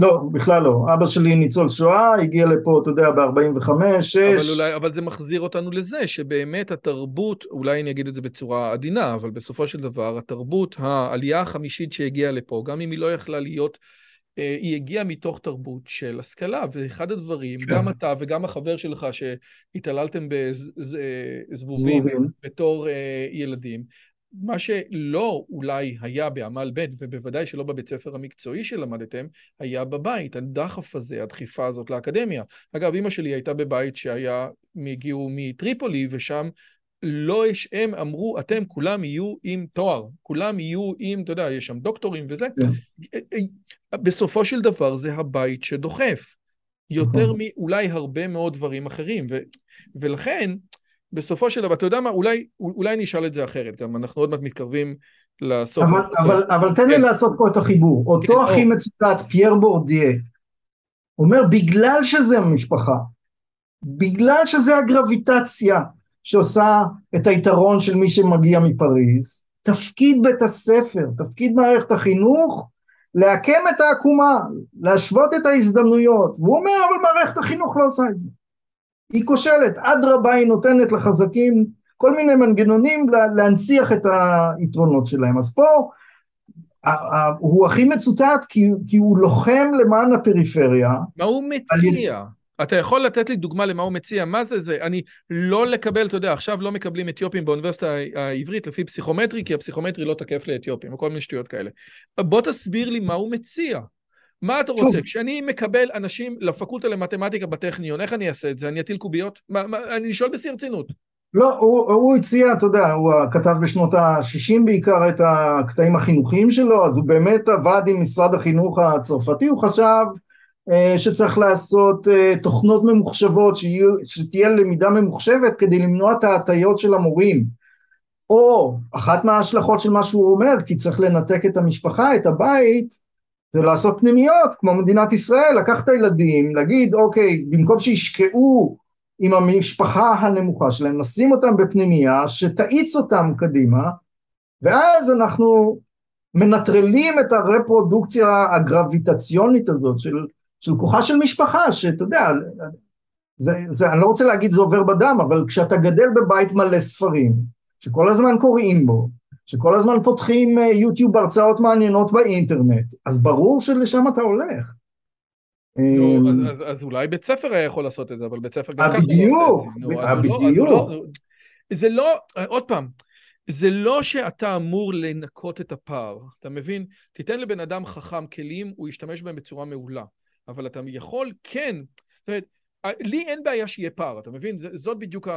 לא, בכלל לא. אבא שלי ניצול שואה, הגיע לפה, אתה יודע, ב-45, 6. אבל, אולי, אבל זה מחזיר אותנו לזה, שבאמת התרבות, אולי אני אגיד את זה בצורה עדינה, אבל בסופו של דבר, התרבות, העלייה החמישית שהגיעה לפה, גם אם היא לא יכלה להיות, אה, היא הגיעה מתוך תרבות של השכלה, ואחד הדברים, כן. גם אתה וגם החבר שלך שהתעללתם בזבובים בתור אה, ילדים, מה שלא אולי היה בעמל ב' ובוודאי שלא בבית ספר המקצועי שלמדתם, היה בבית, הדחף הזה, הדחיפה הזאת לאקדמיה. אגב, אמא שלי הייתה בבית שהיה, הגיעו מטריפולי ושם לא יש, הם אמרו, אתם כולם יהיו עם תואר, כולם יהיו עם, אתה יודע, יש שם דוקטורים וזה. Yeah. בסופו של דבר זה הבית שדוחף, יותר נכון. מאולי הרבה מאוד דברים אחרים, ו, ולכן, בסופו של דבר, אתה יודע מה, אולי, אולי אני אשאל את זה אחרת, גם אנחנו עוד מעט מתקרבים לסוף. אבל, אבל, אבל תן לי כן. לעשות פה את החיבור. אותו כן, הכי או. מצוטט, פייר בורדיה, אומר, בגלל שזה המשפחה, בגלל שזה הגרביטציה שעושה את היתרון של מי שמגיע מפריז, תפקיד בית הספר, תפקיד מערכת החינוך, לעקם את העקומה, להשוות את ההזדמנויות, והוא אומר אבל מערכת החינוך לא עושה את זה. היא כושלת, אדרבה היא נותנת לחזקים כל מיני מנגנונים להנציח את היתרונות שלהם. אז פה הוא הכי מצוטט כי, כי הוא לוחם למען הפריפריה. מה הוא מציע? אתה יכול לתת לי דוגמה למה הוא מציע? מה זה זה? אני לא לקבל, אתה יודע, עכשיו לא מקבלים אתיופים באוניברסיטה העברית לפי פסיכומטרי, כי הפסיכומטרי לא תקף לאתיופים, וכל מיני שטויות כאלה. בוא תסביר לי מה הוא מציע. מה אתה רוצה? כשאני מקבל אנשים לפקולטה למתמטיקה בטכניון, איך אני אעשה את זה? אני אטיל קוביות? מה, מה, אני שואל בשיא הרצינות. לא, הוא, הוא הציע, אתה יודע, הוא כתב בשנות ה-60 בעיקר את הקטעים החינוכיים שלו, אז הוא באמת עבד עם משרד החינוך הצרפתי, הוא חשב אה, שצריך לעשות אה, תוכנות ממוחשבות, שיהיו, שתהיה למידה ממוחשבת כדי למנוע את ההטיות של המורים. או אחת מההשלכות של מה שהוא אומר, כי צריך לנתק את המשפחה, את הבית, זה לעשות פנימיות, כמו מדינת ישראל, לקח את הילדים, להגיד, אוקיי, במקום שישקעו עם המשפחה הנמוכה שלהם, נשים אותם בפנימייה שתאיץ אותם קדימה, ואז אנחנו מנטרלים את הרפרודוקציה הגרביטציונית הזאת של, של כוחה של משפחה, שאתה יודע, זה, זה, אני לא רוצה להגיד זה עובר בדם, אבל כשאתה גדל בבית מלא ספרים, שכל הזמן קוראים בו, שכל הזמן פותחים אה, יוטיוב הרצאות מעניינות באינטרנט, אז ברור שלשם אתה הולך. נו, אמ, אז, אז, אז אולי בית ספר היה יכול לעשות את זה, אבל בית ספר גם ככה לא עושה את זה. בדיוק, בדיוק. לא, לא, זה לא, עוד פעם, זה לא שאתה אמור לנקות את הפער, אתה מבין? תיתן לבן אדם חכם כלים, הוא ישתמש בהם בצורה מעולה. אבל אתה יכול, כן, זאת אומרת, לי אין בעיה שיהיה פער, אתה מבין? זאת בדיוק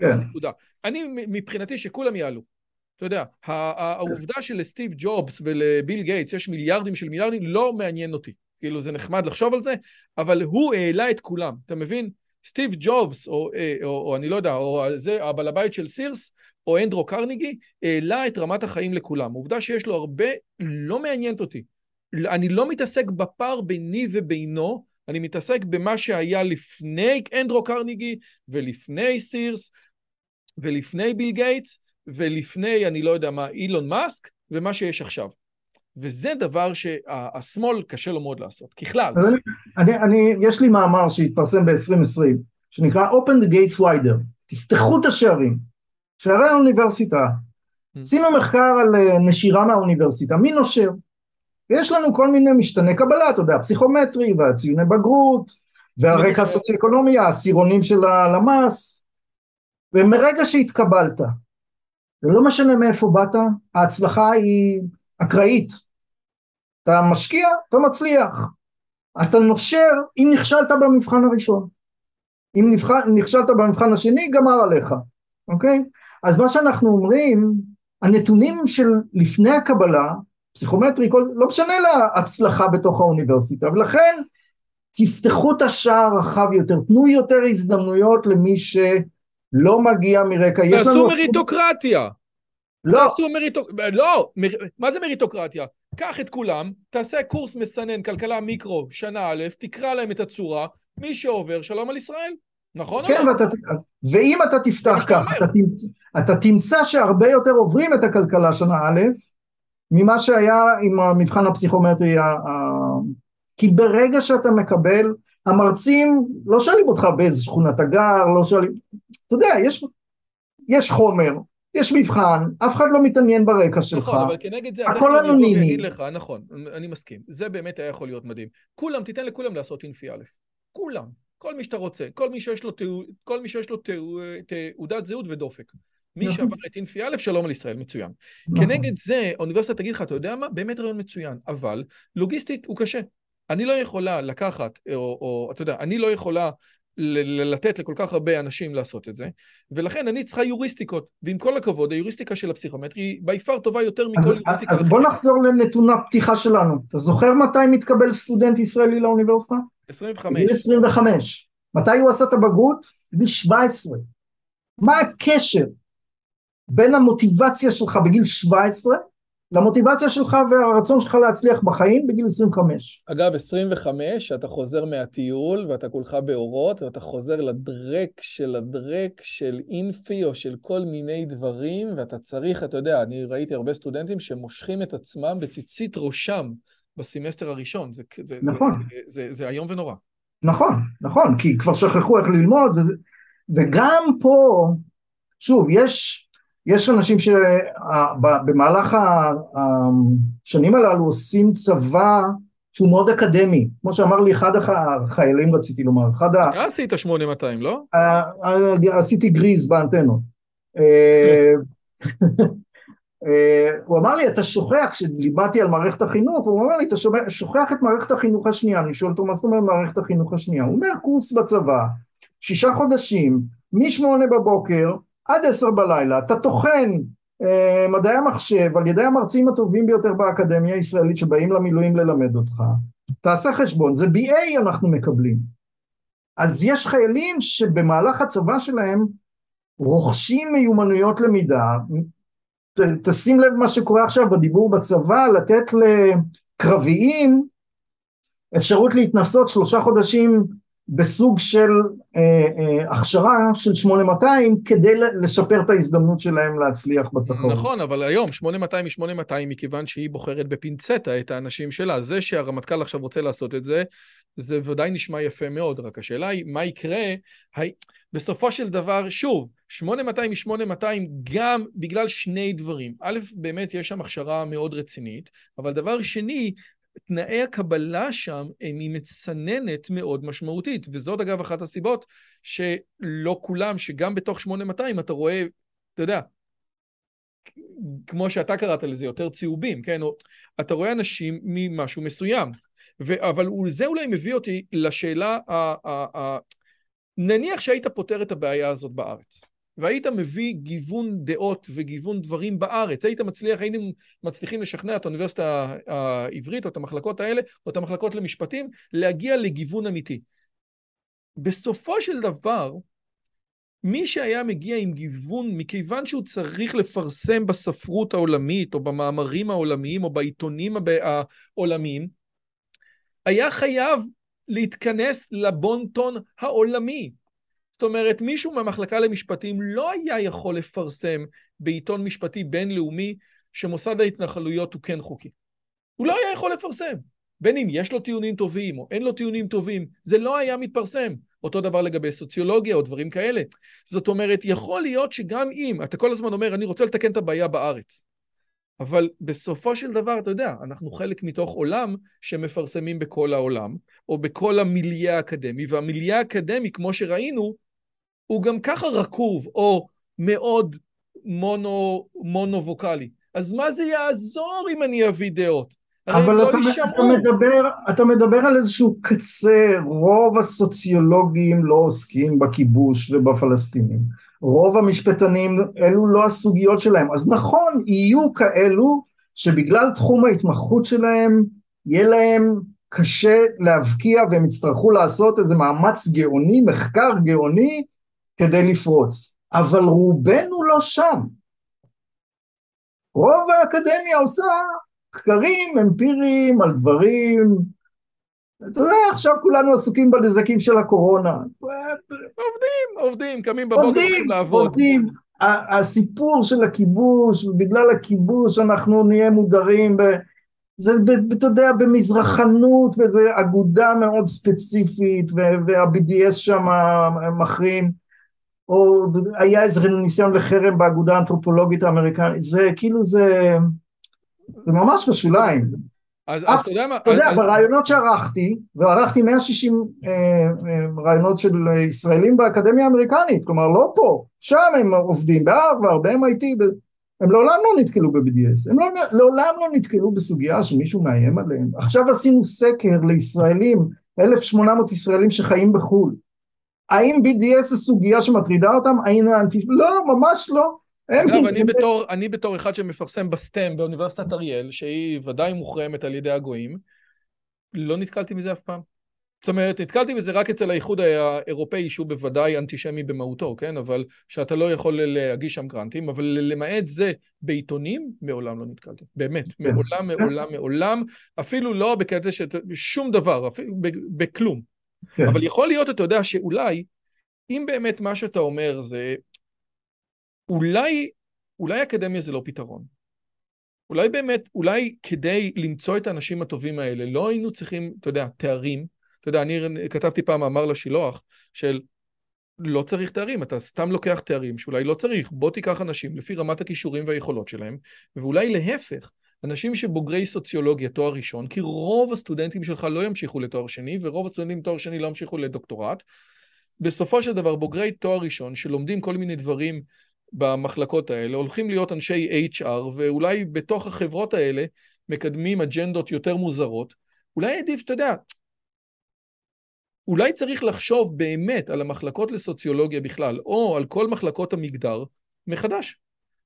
כן. הנקודה. אני, מבחינתי, שכולם יעלו. אתה יודע, העובדה שלסטיב ג'ובס ולביל גייטס יש מיליארדים של מיליארדים לא מעניין אותי. כאילו זה נחמד לחשוב על זה, אבל הוא העלה את כולם, אתה מבין? סטיב ג'ובס, או, אה, או, או, אני לא יודע, או זה, הבעל הבית של סירס, או אנדרו קרניגי, העלה את רמת החיים לכולם. עובדה שיש לו הרבה, לא מעניינת אותי. אני לא מתעסק בפער ביני ובינו, אני מתעסק במה שהיה לפני אנדרו קרניגי, ולפני סירס, ולפני ביל גייטס, ולפני, אני לא יודע מה, אילון מאסק, ומה שיש עכשיו. וזה דבר שהשמאל קשה לו מאוד לעשות, ככלל. אני, אני, אני, יש לי מאמר שהתפרסם ב-2020, שנקרא Open the Gates Wider, תפתחו את השערים, שערי האוניברסיטה, mm. עשינו מחקר על אה, נשירה מהאוניברסיטה, מי נושר? יש לנו כל מיני משתני קבלה, אתה יודע, פסיכומטרי והציוני בגרות, והרקע הסוציו-אקונומי, העשירונים של הלמ"ס, ומרגע שהתקבלת, זה לא משנה מאיפה באת, ההצלחה היא אקראית. אתה משקיע, אתה מצליח. אתה נושר אם נכשלת במבחן הראשון. אם נכשלת במבחן השני, גמר עליך, אוקיי? אז מה שאנחנו אומרים, הנתונים של לפני הקבלה, פסיכומטרי, כל, לא משנה להצלחה בתוך האוניברסיטה, ולכן תפתחו את השער רחב יותר, תנו יותר הזדמנויות למי שלא מגיע מרקע. תעשו מריטוקרטיה. לא. תעשו מריטוקרטיה. לא, מר... מה זה מריטוקרטיה? קח את כולם, תעשה קורס מסנן, כלכלה מיקרו, שנה א', תקרא להם את הצורה, מי שעובר, שלום על ישראל. נכון כן, לא? ואתה, ואם אתה תפתח כך, אתה, אתה תמצא שהרבה יותר עוברים את הכלכלה שנה א', ממה שהיה עם המבחן הפסיכומטרי, כי ברגע שאתה מקבל, המרצים לא שואלים אותך באיזה שכונה אתה גר, לא שואלים, אתה יודע, יש, יש חומר, יש מבחן, אף אחד לא מתעניין ברקע שלך, נכון, אבל כנגד זה, הכל אנונימי. אני אגיד לך, נכון, אני מסכים, זה באמת היה יכול להיות מדהים. כולם, תיתן לכולם לעשות אינפי א', כולם, כל מי שאתה רוצה, כל מי שיש לו, כל מי שיש לו תעודת זהות ודופק. מי נכון. שעבר את אינפי א', שלום על ישראל, מצוין. נכון. כנגד זה, האוניברסיטה תגיד לך, אתה יודע מה? באמת רעיון מצוין, אבל לוגיסטית הוא קשה. אני לא יכולה לקחת, או, או אתה יודע, אני לא יכולה לתת לכל כך הרבה אנשים לעשות את זה, ולכן אני צריכה יוריסטיקות, ועם כל הכבוד, היוריסטיקה של הפסיכומטרי היא ביפר טובה יותר מכל אז, יוריסטיקה. אז בוא נחזור לנתון הפתיחה שלנו. אתה זוכר מתי מתקבל סטודנט ישראלי לאוניברסיטה? 25. בגיל 25. מתי הוא עשה את הבגרות? בגיל 17. מה הקשר בין המוטיבציה שלך בגיל 17 למוטיבציה שלך והרצון שלך להצליח בחיים בגיל 25. אגב, 25, אתה חוזר מהטיול ואתה כולך באורות ואתה חוזר לדרק של הדרק של אינפי או של כל מיני דברים ואתה צריך, אתה יודע, אני ראיתי הרבה סטודנטים שמושכים את עצמם בציצית ראשם בסמסטר הראשון. זה, זה, נכון. זה, זה, זה איום ונורא. נכון, נכון, כי כבר שכחו איך ללמוד וזה, וגם פה, שוב, יש יש אנשים שבמהלך השנים הללו עושים צבא שהוא מאוד אקדמי, כמו שאמר לי אחד החיילים רציתי לומר, אחד ה... אתה עשית 8200, לא? עשיתי גריז באנטנות. אה, [laughs] אה, הוא אמר לי, אתה שוכח, כשלימדתי על מערכת החינוך, הוא אומר לי, אתה שוכח את מערכת החינוך השנייה, אני שואל אותו, מה זאת אומרת מערכת החינוך השנייה? הוא אומר, קורס בצבא, שישה חודשים, משמונה בבוקר, עד עשר בלילה, אתה טוחן אה, מדעי המחשב על ידי המרצים הטובים ביותר באקדמיה הישראלית שבאים למילואים ללמד אותך, תעשה חשבון, זה BA אנחנו מקבלים. אז יש חיילים שבמהלך הצבא שלהם רוכשים מיומנויות למידה, ת, תשים לב מה שקורה עכשיו בדיבור בצבא, לתת לקרביים אפשרות להתנסות שלושה חודשים בסוג של אה, אה, הכשרה של 8200 כדי לשפר את ההזדמנות שלהם להצליח בתחרות. נכון, אבל היום 8200 היא 8200 מכיוון שהיא בוחרת בפינצטה את האנשים שלה. זה שהרמטכ"ל עכשיו רוצה לעשות את זה, זה ודאי נשמע יפה מאוד, רק השאלה היא מה יקרה, הי... בסופו של דבר, שוב, 8200 היא 8200 גם בגלל שני דברים. א', באמת יש שם הכשרה מאוד רצינית, אבל דבר שני, תנאי הקבלה שם הם עם מצננת מאוד משמעותית, וזאת אגב אחת הסיבות שלא כולם, שגם בתוך 8200 אתה רואה, אתה יודע, כמו שאתה קראת לזה, יותר צהובים, כן? או, אתה רואה אנשים ממשהו מסוים. ו, אבל זה אולי מביא אותי לשאלה, ה, ה, ה, נניח שהיית פותר את הבעיה הזאת בארץ. והיית מביא גיוון דעות וגיוון דברים בארץ, היית מצליח, היינו מצליחים לשכנע את האוניברסיטה העברית או את המחלקות האלה, או את המחלקות למשפטים, להגיע לגיוון אמיתי. בסופו של דבר, מי שהיה מגיע עם גיוון, מכיוון שהוא צריך לפרסם בספרות העולמית, או במאמרים העולמיים, או בעיתונים העולמיים, היה חייב להתכנס לבונטון העולמי. זאת אומרת, מישהו מהמחלקה למשפטים לא היה יכול לפרסם בעיתון משפטי בינלאומי שמוסד ההתנחלויות הוא כן חוקי. הוא לא היה יכול לפרסם. בין אם יש לו טיעונים טובים או אין לו טיעונים טובים, זה לא היה מתפרסם. אותו דבר לגבי סוציולוגיה או דברים כאלה. זאת אומרת, יכול להיות שגם אם, אתה כל הזמן אומר, אני רוצה לתקן את הבעיה בארץ, אבל בסופו של דבר, אתה יודע, אנחנו חלק מתוך עולם שמפרסמים בכל העולם, או בכל המיליה האקדמי, והמיליה האקדמי, כמו שראינו, הוא גם ככה רקוב, או מאוד מונו, מונו-ווקאלי. אז מה זה יעזור אם אני אביא דעות? אבל לא אתה, אתה, מדבר, אתה מדבר על איזשהו קצה, רוב הסוציולוגים לא עוסקים בכיבוש ובפלסטינים. רוב המשפטנים, אלו לא הסוגיות שלהם. אז נכון, יהיו כאלו שבגלל תחום ההתמחות שלהם, יהיה להם קשה להבקיע והם יצטרכו לעשות איזה מאמץ גאוני, מחקר גאוני, כדי לפרוץ, אבל רובנו לא שם. רוב האקדמיה עושה מחקרים אמפיריים על דברים, אתה יודע, עכשיו כולנו עסוקים בנזקים של הקורונה. עובדים, עובדים, קמים בבוקר הולכים לעבוד. עובדים, הסיפור של הכיבוש, בגלל הכיבוש אנחנו נהיה מודרים ב... זה, אתה יודע, במזרחנות, וזו אגודה מאוד ספציפית, וה-BDS שם מחרים. או היה איזה ניסיון לחרם באגודה האנתרופולוגית האמריקנית, זה כאילו זה, זה ממש בשוליים. אז, אתה יודע מה... אתה יודע, ברעיונות שערכתי, וערכתי 160 אה, אה, רעיונות של ישראלים באקדמיה האמריקנית, כלומר לא פה, שם הם עובדים, בהרווארד, ב-MIT, הם לעולם לא נתקלו ב-BDS, הם לא, לעולם לא נתקלו בסוגיה שמישהו מאיים עליהם. עכשיו עשינו סקר לישראלים, 1,800 ישראלים שחיים בחו"ל. האם BDS זה סוגיה שמטרידה אותם? האם האנטיפ... לא, ממש לא. אגב, אני בתור, אני בתור אחד שמפרסם בסטם באוניברסיטת אריאל, שהיא ודאי מוחרמת על ידי הגויים, לא נתקלתי מזה אף פעם. זאת אומרת, נתקלתי בזה רק אצל האיחוד האירופאי, שהוא בוודאי אנטישמי במהותו, כן? אבל שאתה לא יכול להגיש שם גרנטים, אבל למעט זה, בעיתונים, מעולם לא נתקלתי. באמת, כן. מעולם, מעולם, מעולם, אפילו לא בקטע של שום דבר, אפילו בכלום. כן. אבל יכול להיות, אתה יודע, שאולי, אם באמת מה שאתה אומר זה, אולי, אולי אקדמיה זה לא פתרון. אולי באמת, אולי כדי למצוא את האנשים הטובים האלה, לא היינו צריכים, אתה יודע, תארים. אתה יודע, אני כתבתי פעם מאמר לשילוח של לא צריך תארים, אתה סתם לוקח תארים שאולי לא צריך, בוא תיקח אנשים לפי רמת הכישורים והיכולות שלהם, ואולי להפך, אנשים שבוגרי סוציולוגיה תואר ראשון, כי רוב הסטודנטים שלך לא ימשיכו לתואר שני, ורוב הסטודנטים תואר שני לא ימשיכו לדוקטורט. בסופו של דבר, בוגרי תואר ראשון, שלומדים כל מיני דברים במחלקות האלה, הולכים להיות אנשי HR, ואולי בתוך החברות האלה מקדמים אג'נדות יותר מוזרות. אולי עדיף, אתה יודע, אולי צריך לחשוב באמת על המחלקות לסוציולוגיה בכלל, או על כל מחלקות המגדר, מחדש.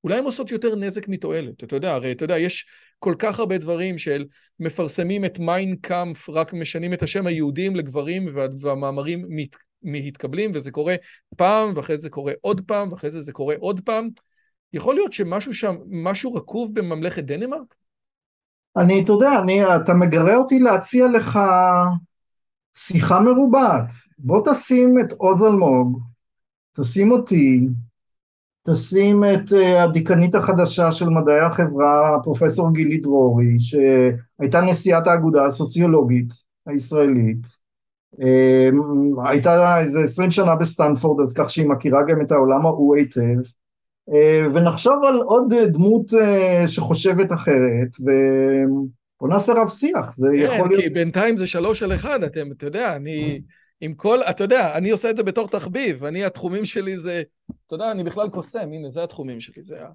אולי הן עושות יותר נזק מתועלת. אתה יודע, הרי אתה יודע, יש כל כך הרבה דברים של מפרסמים את מיינקאמפ, רק משנים את השם היהודים לגברים, והמאמרים מת, מתקבלים, וזה קורה פעם, ואחרי זה קורה עוד פעם, ואחרי זה זה קורה עוד פעם. יכול להיות שמשהו שם, משהו רקוב בממלכת דנמרק? אני, אתה יודע, אני, אתה מגרה אותי להציע לך שיחה מרובעת. בוא תשים את עוז אלמוג, תשים אותי, תשים את אה, הדיקנית החדשה של מדעי החברה, פרופסור גילי דרורי, שהייתה נשיאת האגודה הסוציולוגית הישראלית. אה, הייתה איזה עשרים שנה בסטנפורד, אז כך שהיא מכירה גם את העולם ההוא היטב. אה, ונחשוב על עוד דמות שחושבת אחרת, ו... בוא נעשה רב שיח, זה כן, יכול להיות... כן, כי בינתיים זה שלוש על אחד, אתם, אתה יודע, אני... עם כל, אתה יודע, אני עושה את זה בתור תחביב, אני, התחומים שלי זה, אתה יודע, אני בכלל קוסם, הנה, זה התחומים שלי, זה ה...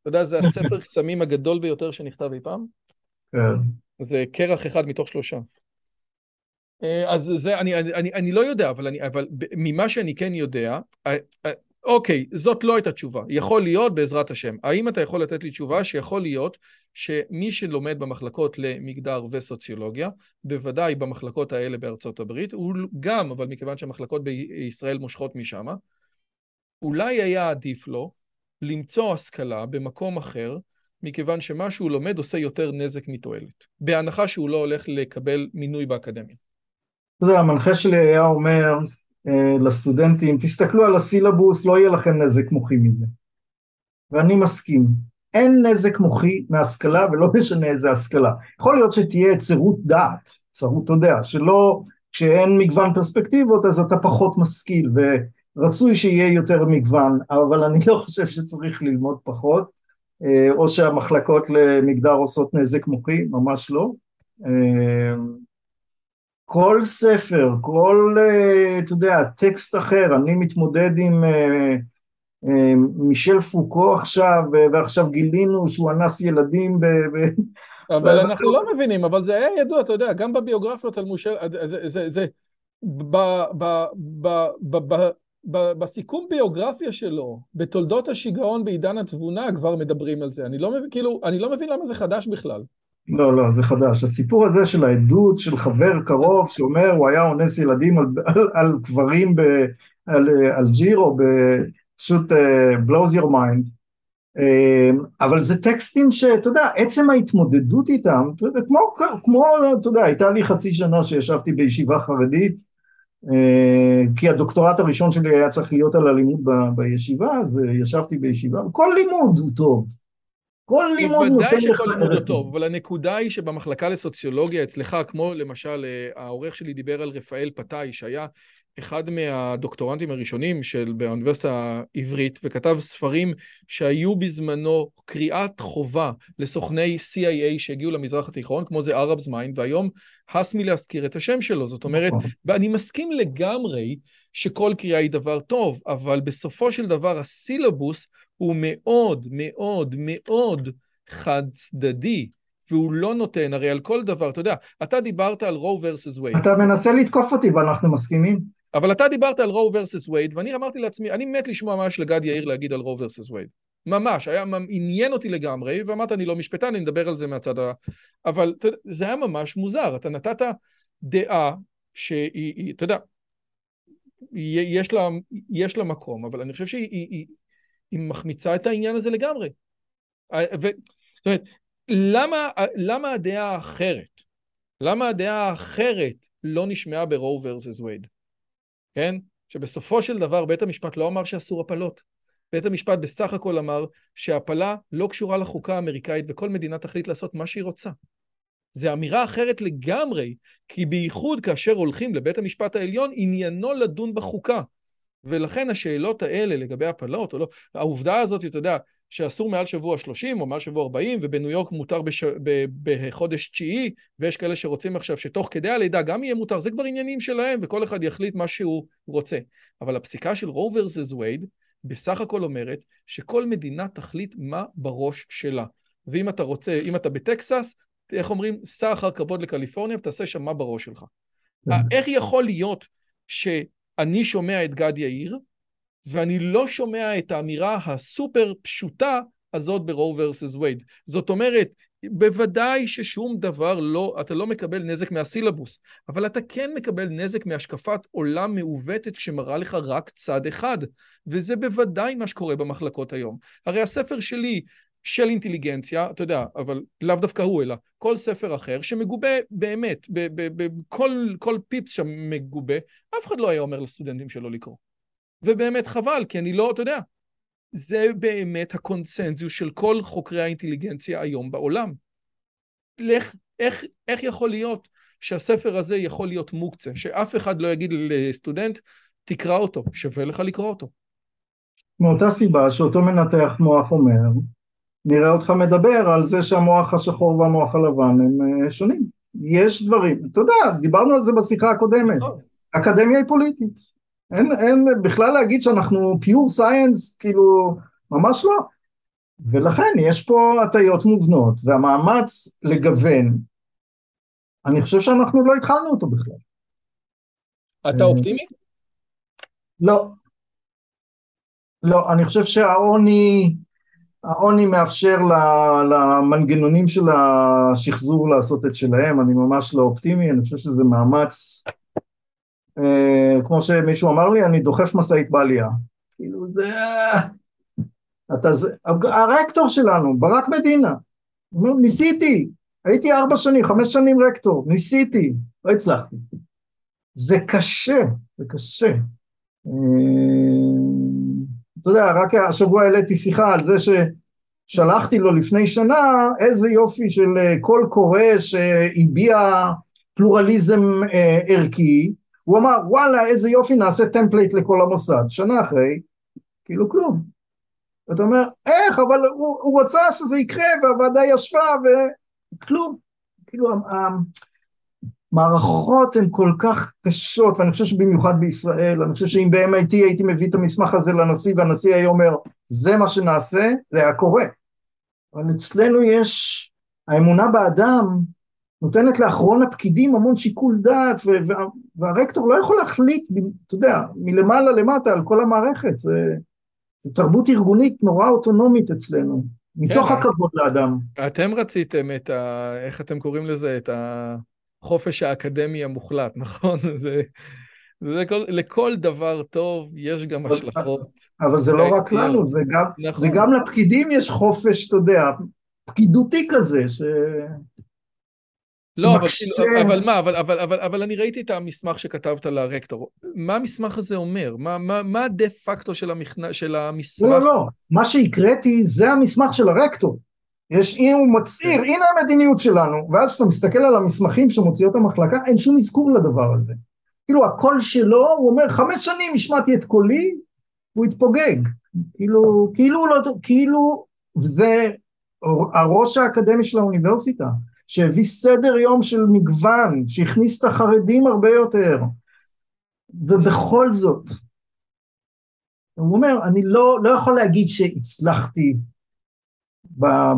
אתה יודע, זה הספר [laughs] קסמים הגדול ביותר שנכתב אי פעם. כן. זה קרח אחד מתוך שלושה. אה, אז זה, אני, אני, אני לא יודע, אבל, אני, אבל ממה שאני כן יודע, אה, אה, אוקיי, זאת לא הייתה תשובה. יכול להיות בעזרת השם. האם אתה יכול לתת לי תשובה שיכול להיות שמי שלומד במחלקות למגדר וסוציולוגיה, בוודאי במחלקות האלה בארצות הברית, הוא גם, אבל מכיוון שהמחלקות בישראל מושכות משם, אולי היה עדיף לו למצוא השכלה במקום אחר, מכיוון שמה שהוא לומד עושה יותר נזק מתועלת, בהנחה שהוא לא הולך לקבל מינוי באקדמיה. אתה יודע, המנחה שלי היה אומר אה, לסטודנטים, תסתכלו על הסילבוס, לא יהיה לכם נזק מוחי מזה. ואני מסכים. אין נזק מוחי מהשכלה ולא משנה איזה השכלה. יכול להיות שתהיה צרות דעת, צרות, אתה יודע, שלא, כשאין מגוון פרספקטיבות אז אתה פחות משכיל ורצוי שיהיה יותר מגוון, אבל אני לא חושב שצריך ללמוד פחות, אה, או שהמחלקות למגדר עושות נזק מוחי, ממש לא. אה, כל ספר, כל, אה, אתה יודע, טקסט אחר, אני מתמודד עם מישל פוקו עכשיו, ועכשיו גילינו שהוא אנס ילדים ב... אבל אנחנו לא מבינים, אבל זה היה ידוע, אתה יודע, גם בביוגרפיות על מושל, זה, זה, זה, בסיכום ביוגרפיה שלו, בתולדות השיגעון בעידן התבונה, כבר מדברים על זה. אני לא מבין, כאילו, אני לא מבין למה זה חדש בכלל. לא, לא, זה חדש. הסיפור הזה של העדות של חבר קרוב שאומר, הוא היה אונס ילדים על, על, על קברים ב, על, על ג'ירו. פשוט uh, blows your mind. Uh, אבל זה טקסטים שאתה יודע, עצם ההתמודדות איתם, כמו, כמו, אתה יודע, הייתה לי חצי שנה שישבתי בישיבה חרדית, כי הדוקטורט הראשון שלי היה צריך להיות על הלימוד בישיבה, אז uh, ישבתי בישיבה, כל לימוד הוא טוב. כל לימוד נותן לך... בוודאי שכל לימוד הוא טוב, אבל הנקודה היא שבמחלקה לסוציולוגיה אצלך, כמו למשל העורך שלי דיבר על רפאל פתאי, שהיה אחד מהדוקטורנטים הראשונים של באוניברסיטה העברית, וכתב ספרים שהיו בזמנו קריאת חובה לסוכני CIA שהגיעו למזרח התיכון, כמו זה Arab's Mind, והיום הס מלהזכיר את השם שלו. זאת אומרת, נכון. ואני מסכים לגמרי שכל קריאה היא דבר טוב, אבל בסופו של דבר הסילבוס הוא מאוד מאוד מאוד חד צדדי. והוא לא נותן, הרי על כל דבר, אתה יודע, אתה דיברת על רו ורסס וייד. אתה מנסה לתקוף אותי ואנחנו מסכימים. אבל אתה דיברת על רו ורסס וייד, ואני אמרתי לעצמי, אני מת לשמוע מה יש לגד יאיר להגיד על רו ורסס וייד. ממש, היה, עניין אותי לגמרי, ואמרת, אני לא משפטן, אני מדבר על זה מהצד ה... אבל זה היה ממש מוזר, אתה נתת דעה שהיא, אתה יודע, יש לה, יש לה מקום, אבל אני חושב שהיא היא, היא, היא מחמיצה את העניין הזה לגמרי. ו, זאת אומרת, למה, למה הדעה האחרת, למה הדעה האחרת לא נשמעה ב-Roe vs. Wade, כן? שבסופו של דבר בית המשפט לא אמר שאסור הפלות. בית המשפט בסך הכל אמר שהפלה לא קשורה לחוקה האמריקאית וכל מדינה תחליט לעשות מה שהיא רוצה. זו אמירה אחרת לגמרי, כי בייחוד כאשר הולכים לבית המשפט העליון, עניינו לדון בחוקה. ולכן השאלות האלה לגבי הפלות או לא, העובדה הזאת, אתה יודע, שאסור מעל שבוע 30 או מעל שבוע 40, ובניו יורק מותר בש... ב... בחודש תשיעי, ויש כאלה שרוצים עכשיו שתוך כדי הלידה גם יהיה מותר, זה כבר עניינים שלהם, וכל אחד יחליט מה שהוא רוצה. אבל הפסיקה של רו ורסס וייד בסך הכל אומרת שכל מדינה תחליט מה בראש שלה. ואם אתה רוצה, אם אתה בטקסס, איך אומרים? סע אחר כבוד לקליפורניה ותעשה שם מה בראש שלך. כן. איך יכול להיות שאני שומע את גד יאיר, ואני לא שומע את האמירה הסופר פשוטה הזאת ב-Roe vs. Wade. זאת אומרת, בוודאי ששום דבר לא, אתה לא מקבל נזק מהסילבוס, אבל אתה כן מקבל נזק מהשקפת עולם מעוותת שמראה לך רק צד אחד, וזה בוודאי מה שקורה במחלקות היום. הרי הספר שלי, של אינטליגנציה, אתה יודע, אבל לאו דווקא הוא, אלא כל ספר אחר שמגובה באמת, בכל פיפס שם מגובה, אף אחד לא היה אומר לסטודנטים שלו לקרוא. ובאמת חבל, כי אני לא, אתה יודע, זה באמת הקונצנזיוס של כל חוקרי האינטליגנציה היום בעולם. לך, איך, איך יכול להיות שהספר הזה יכול להיות מוקצה, שאף אחד לא יגיד לסטודנט, תקרא אותו, שווה לך לקרוא אותו. מאותה סיבה שאותו מנתח מוח אומר, נראה אותך מדבר על זה שהמוח השחור והמוח הלבן הם אה, שונים. יש דברים, אתה יודע, דיברנו על זה בשיחה הקודמת. אקדמיה היא פוליטית. אין, אין בכלל להגיד שאנחנו פיור סייאנס, כאילו, ממש לא. ולכן יש פה הטיות מובנות, והמאמץ לגוון, אני חושב שאנחנו לא התחלנו אותו בכלל. אתה אופטימי? לא. לא, אני חושב שהעוני, העוני מאפשר למנגנונים של השחזור לעשות את שלהם, אני ממש לא אופטימי, אני חושב שזה מאמץ אה, כמו שמישהו אמר לי, אני דוחף משאית בעלייה. כאילו זה... אתה זה... הרקטור שלנו, ברק מדינה, ניסיתי, הייתי ארבע שנים, חמש שנים רקטור, ניסיתי, לא הצלחתי. זה קשה, זה קשה. אה, אתה יודע, רק השבוע העליתי שיחה על זה ששלחתי לו לפני שנה איזה יופי של אה, קול קורא שהביע פלורליזם ערכי, הוא אמר וואלה איזה יופי נעשה template לכל המוסד, שנה אחרי, כאילו כלום. אתה אומר איך אבל הוא, הוא רצה שזה יקרה והוועדה ישבה וכלום, כאילו המערכות הן כל כך קשות ואני חושב שבמיוחד בישראל, אני חושב שאם ב-MIT הייתי מביא את המסמך הזה לנשיא והנשיא היה אומר זה מה שנעשה, זה היה קורה. אבל אצלנו יש, האמונה באדם נותנת לאחרון הפקידים המון שיקול דעת והרקטור לא יכול להחליט, אתה יודע, מלמעלה למטה על כל המערכת, זה, זה תרבות ארגונית נורא אוטונומית אצלנו, מתוך כן, הכבוד לאדם. אתם רציתם את ה... איך אתם קוראים לזה? את החופש האקדמי המוחלט, [laughs] נכון? זה... זה כל, לכל דבר טוב יש גם השלכות. אבל זה לא רק לנו, זה גם, נכון. זה גם לפקידים יש חופש, אתה יודע, פקידותי כזה, ש... לא, אבל, כאילו, אבל מה, אבל, אבל, אבל, אבל אני ראיתי את המסמך שכתבת לרקטור. מה המסמך הזה אומר? מה, מה, מה הדה פקטו של, המסמך? לא, לא, לא. מה שהקראתי זה המסמך של הרקטור. יש, אם הוא מצהיר, כן. הנה המדיניות שלנו, ואז כשאתה מסתכל על המסמכים שמוציאות המחלקה, אין שום אזכור לדבר הזה. כאילו הקול שלו, הוא אומר, חמש שנים השמעתי את קולי, הוא התפוגג. כאילו, כאילו, לא, כאילו, וזה הראש האקדמי של האוניברסיטה. שהביא סדר יום של מגוון, שהכניס את החרדים הרבה יותר, ובכל זאת, הוא אומר, אני לא, לא יכול להגיד שהצלחתי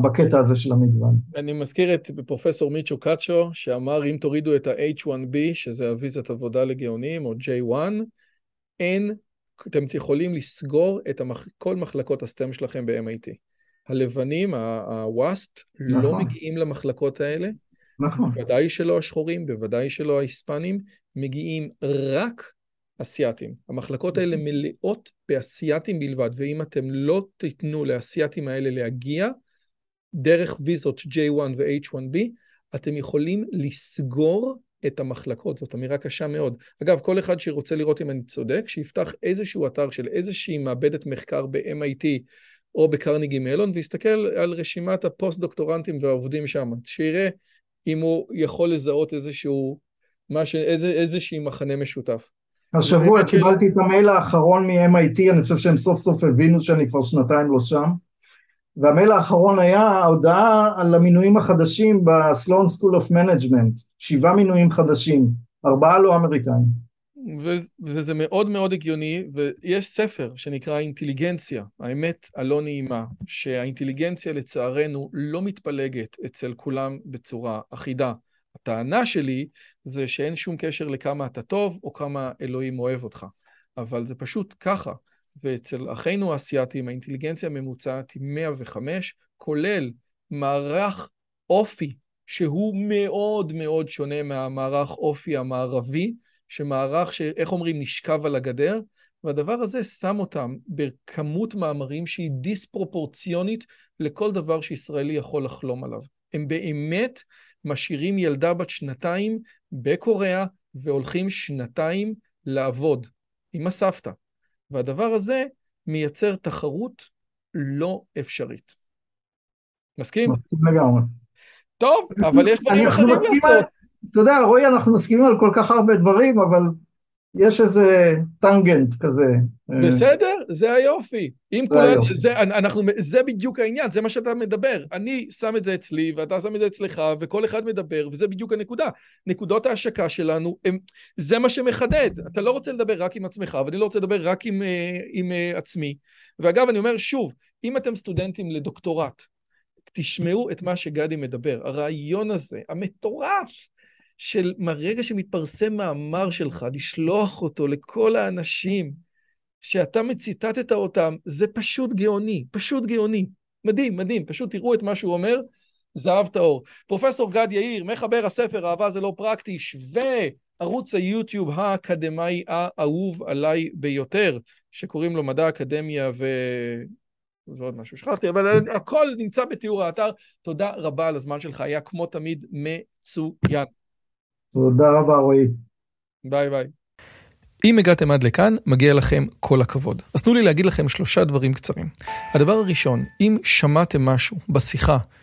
בקטע הזה של המגוון. אני מזכיר את פרופסור מיצ'ו קאצ'ו, שאמר אם תורידו את ה-H1B, שזה הוויזת עבודה לגאונים, או J1, אין, אתם יכולים לסגור את המח... כל מחלקות הסטם שלכם ב-MIT. הלבנים, הוואספ, לא נכון. לא מגיעים למחלקות האלה. נכון. בוודאי שלא השחורים, בוודאי שלא ההיספנים, מגיעים רק אסייתים. המחלקות האלה מלאות באסייתים בלבד, ואם אתם לא תיתנו לאסייתים האלה להגיע, דרך ויזות J1 ו-H1B, אתם יכולים לסגור את המחלקות, זאת אמירה קשה מאוד. אגב, כל אחד שרוצה לראות אם אני צודק, שיפתח איזשהו אתר של איזושהי מעבדת מחקר ב-MIT או ב Carnegie Mellon, ויסתכל על רשימת הפוסט-דוקטורנטים והעובדים שם, שיראה אם הוא יכול לזהות איזשהו, משהו, איזה, איזושהי מכנה משותף. השבוע קיבלתי את המייל האחרון מ-MIT, אני חושב שהם סוף סוף הבינו שאני כבר שנתיים לא שם. והמייל האחרון היה ההודעה על המינויים החדשים ב Sloan School of Management, שבעה מינויים חדשים, ארבעה לא אמריקאים. וזה מאוד מאוד הגיוני, ויש ספר שנקרא אינטליגנציה, האמת הלא נעימה, שהאינטליגנציה לצערנו לא מתפלגת אצל כולם בצורה אחידה. הטענה שלי זה שאין שום קשר לכמה אתה טוב או כמה אלוהים אוהב אותך, אבל זה פשוט ככה. ואצל אחינו האסייתים האינטליגנציה הממוצעת היא 105, כולל מערך אופי שהוא מאוד מאוד שונה מהמערך אופי המערבי, שמערך שאיך אומרים נשכב על הגדר, והדבר הזה שם אותם בכמות מאמרים שהיא דיספרופורציונית לכל דבר שישראלי יכול לחלום עליו. הם באמת משאירים ילדה בת שנתיים בקוריאה והולכים שנתיים לעבוד עם הסבתא. והדבר הזה מייצר תחרות לא אפשרית. מסכים? מסכים לגמרי. טוב, אבל יש דברים אחרים לעשות. אתה יודע, רועי, אנחנו מסכימים על כל כך הרבה דברים, אבל יש איזה טנגנט כזה. בסדר, זה היופי. אם כולנו, זה, אנחנו, זה בדיוק העניין, זה מה שאתה מדבר. אני שם את זה אצלי, ואתה שם את זה אצלך, וכל אחד מדבר, וזה בדיוק הנקודה. נקודות ההשקה שלנו, הם, זה מה שמחדד. אתה לא רוצה לדבר רק עם עצמך, ואני לא רוצה לדבר רק עם, אה, עם uh, עצמי. ואגב, אני אומר שוב, אם אתם סטודנטים לדוקטורט, תשמעו את מה שגדי מדבר. הרעיון הזה, המטורף, של מהרגע שמתפרסם מאמר שלך, לשלוח אותו לכל האנשים שאתה מציטטת אותם, זה פשוט גאוני, פשוט גאוני. מדהים, מדהים, פשוט תראו את מה שהוא אומר, זהב טהור. פרופסור גד יאיר, מחבר הספר אהבה זה לא פרקטי, שווה ערוץ היוטיוב האקדמאי האהוב עליי ביותר, שקוראים לו מדע אקדמיה ו... ועוד משהו שכחתי, אבל הכל נמצא בתיאור האתר. תודה רבה על הזמן שלך, היה כמו תמיד מצוין. תודה רבה רועי. ביי ביי. אם הגעתם עד לכאן, מגיע לכם כל הכבוד. אז תנו לי להגיד לכם שלושה דברים קצרים. הדבר הראשון, אם שמעתם משהו בשיחה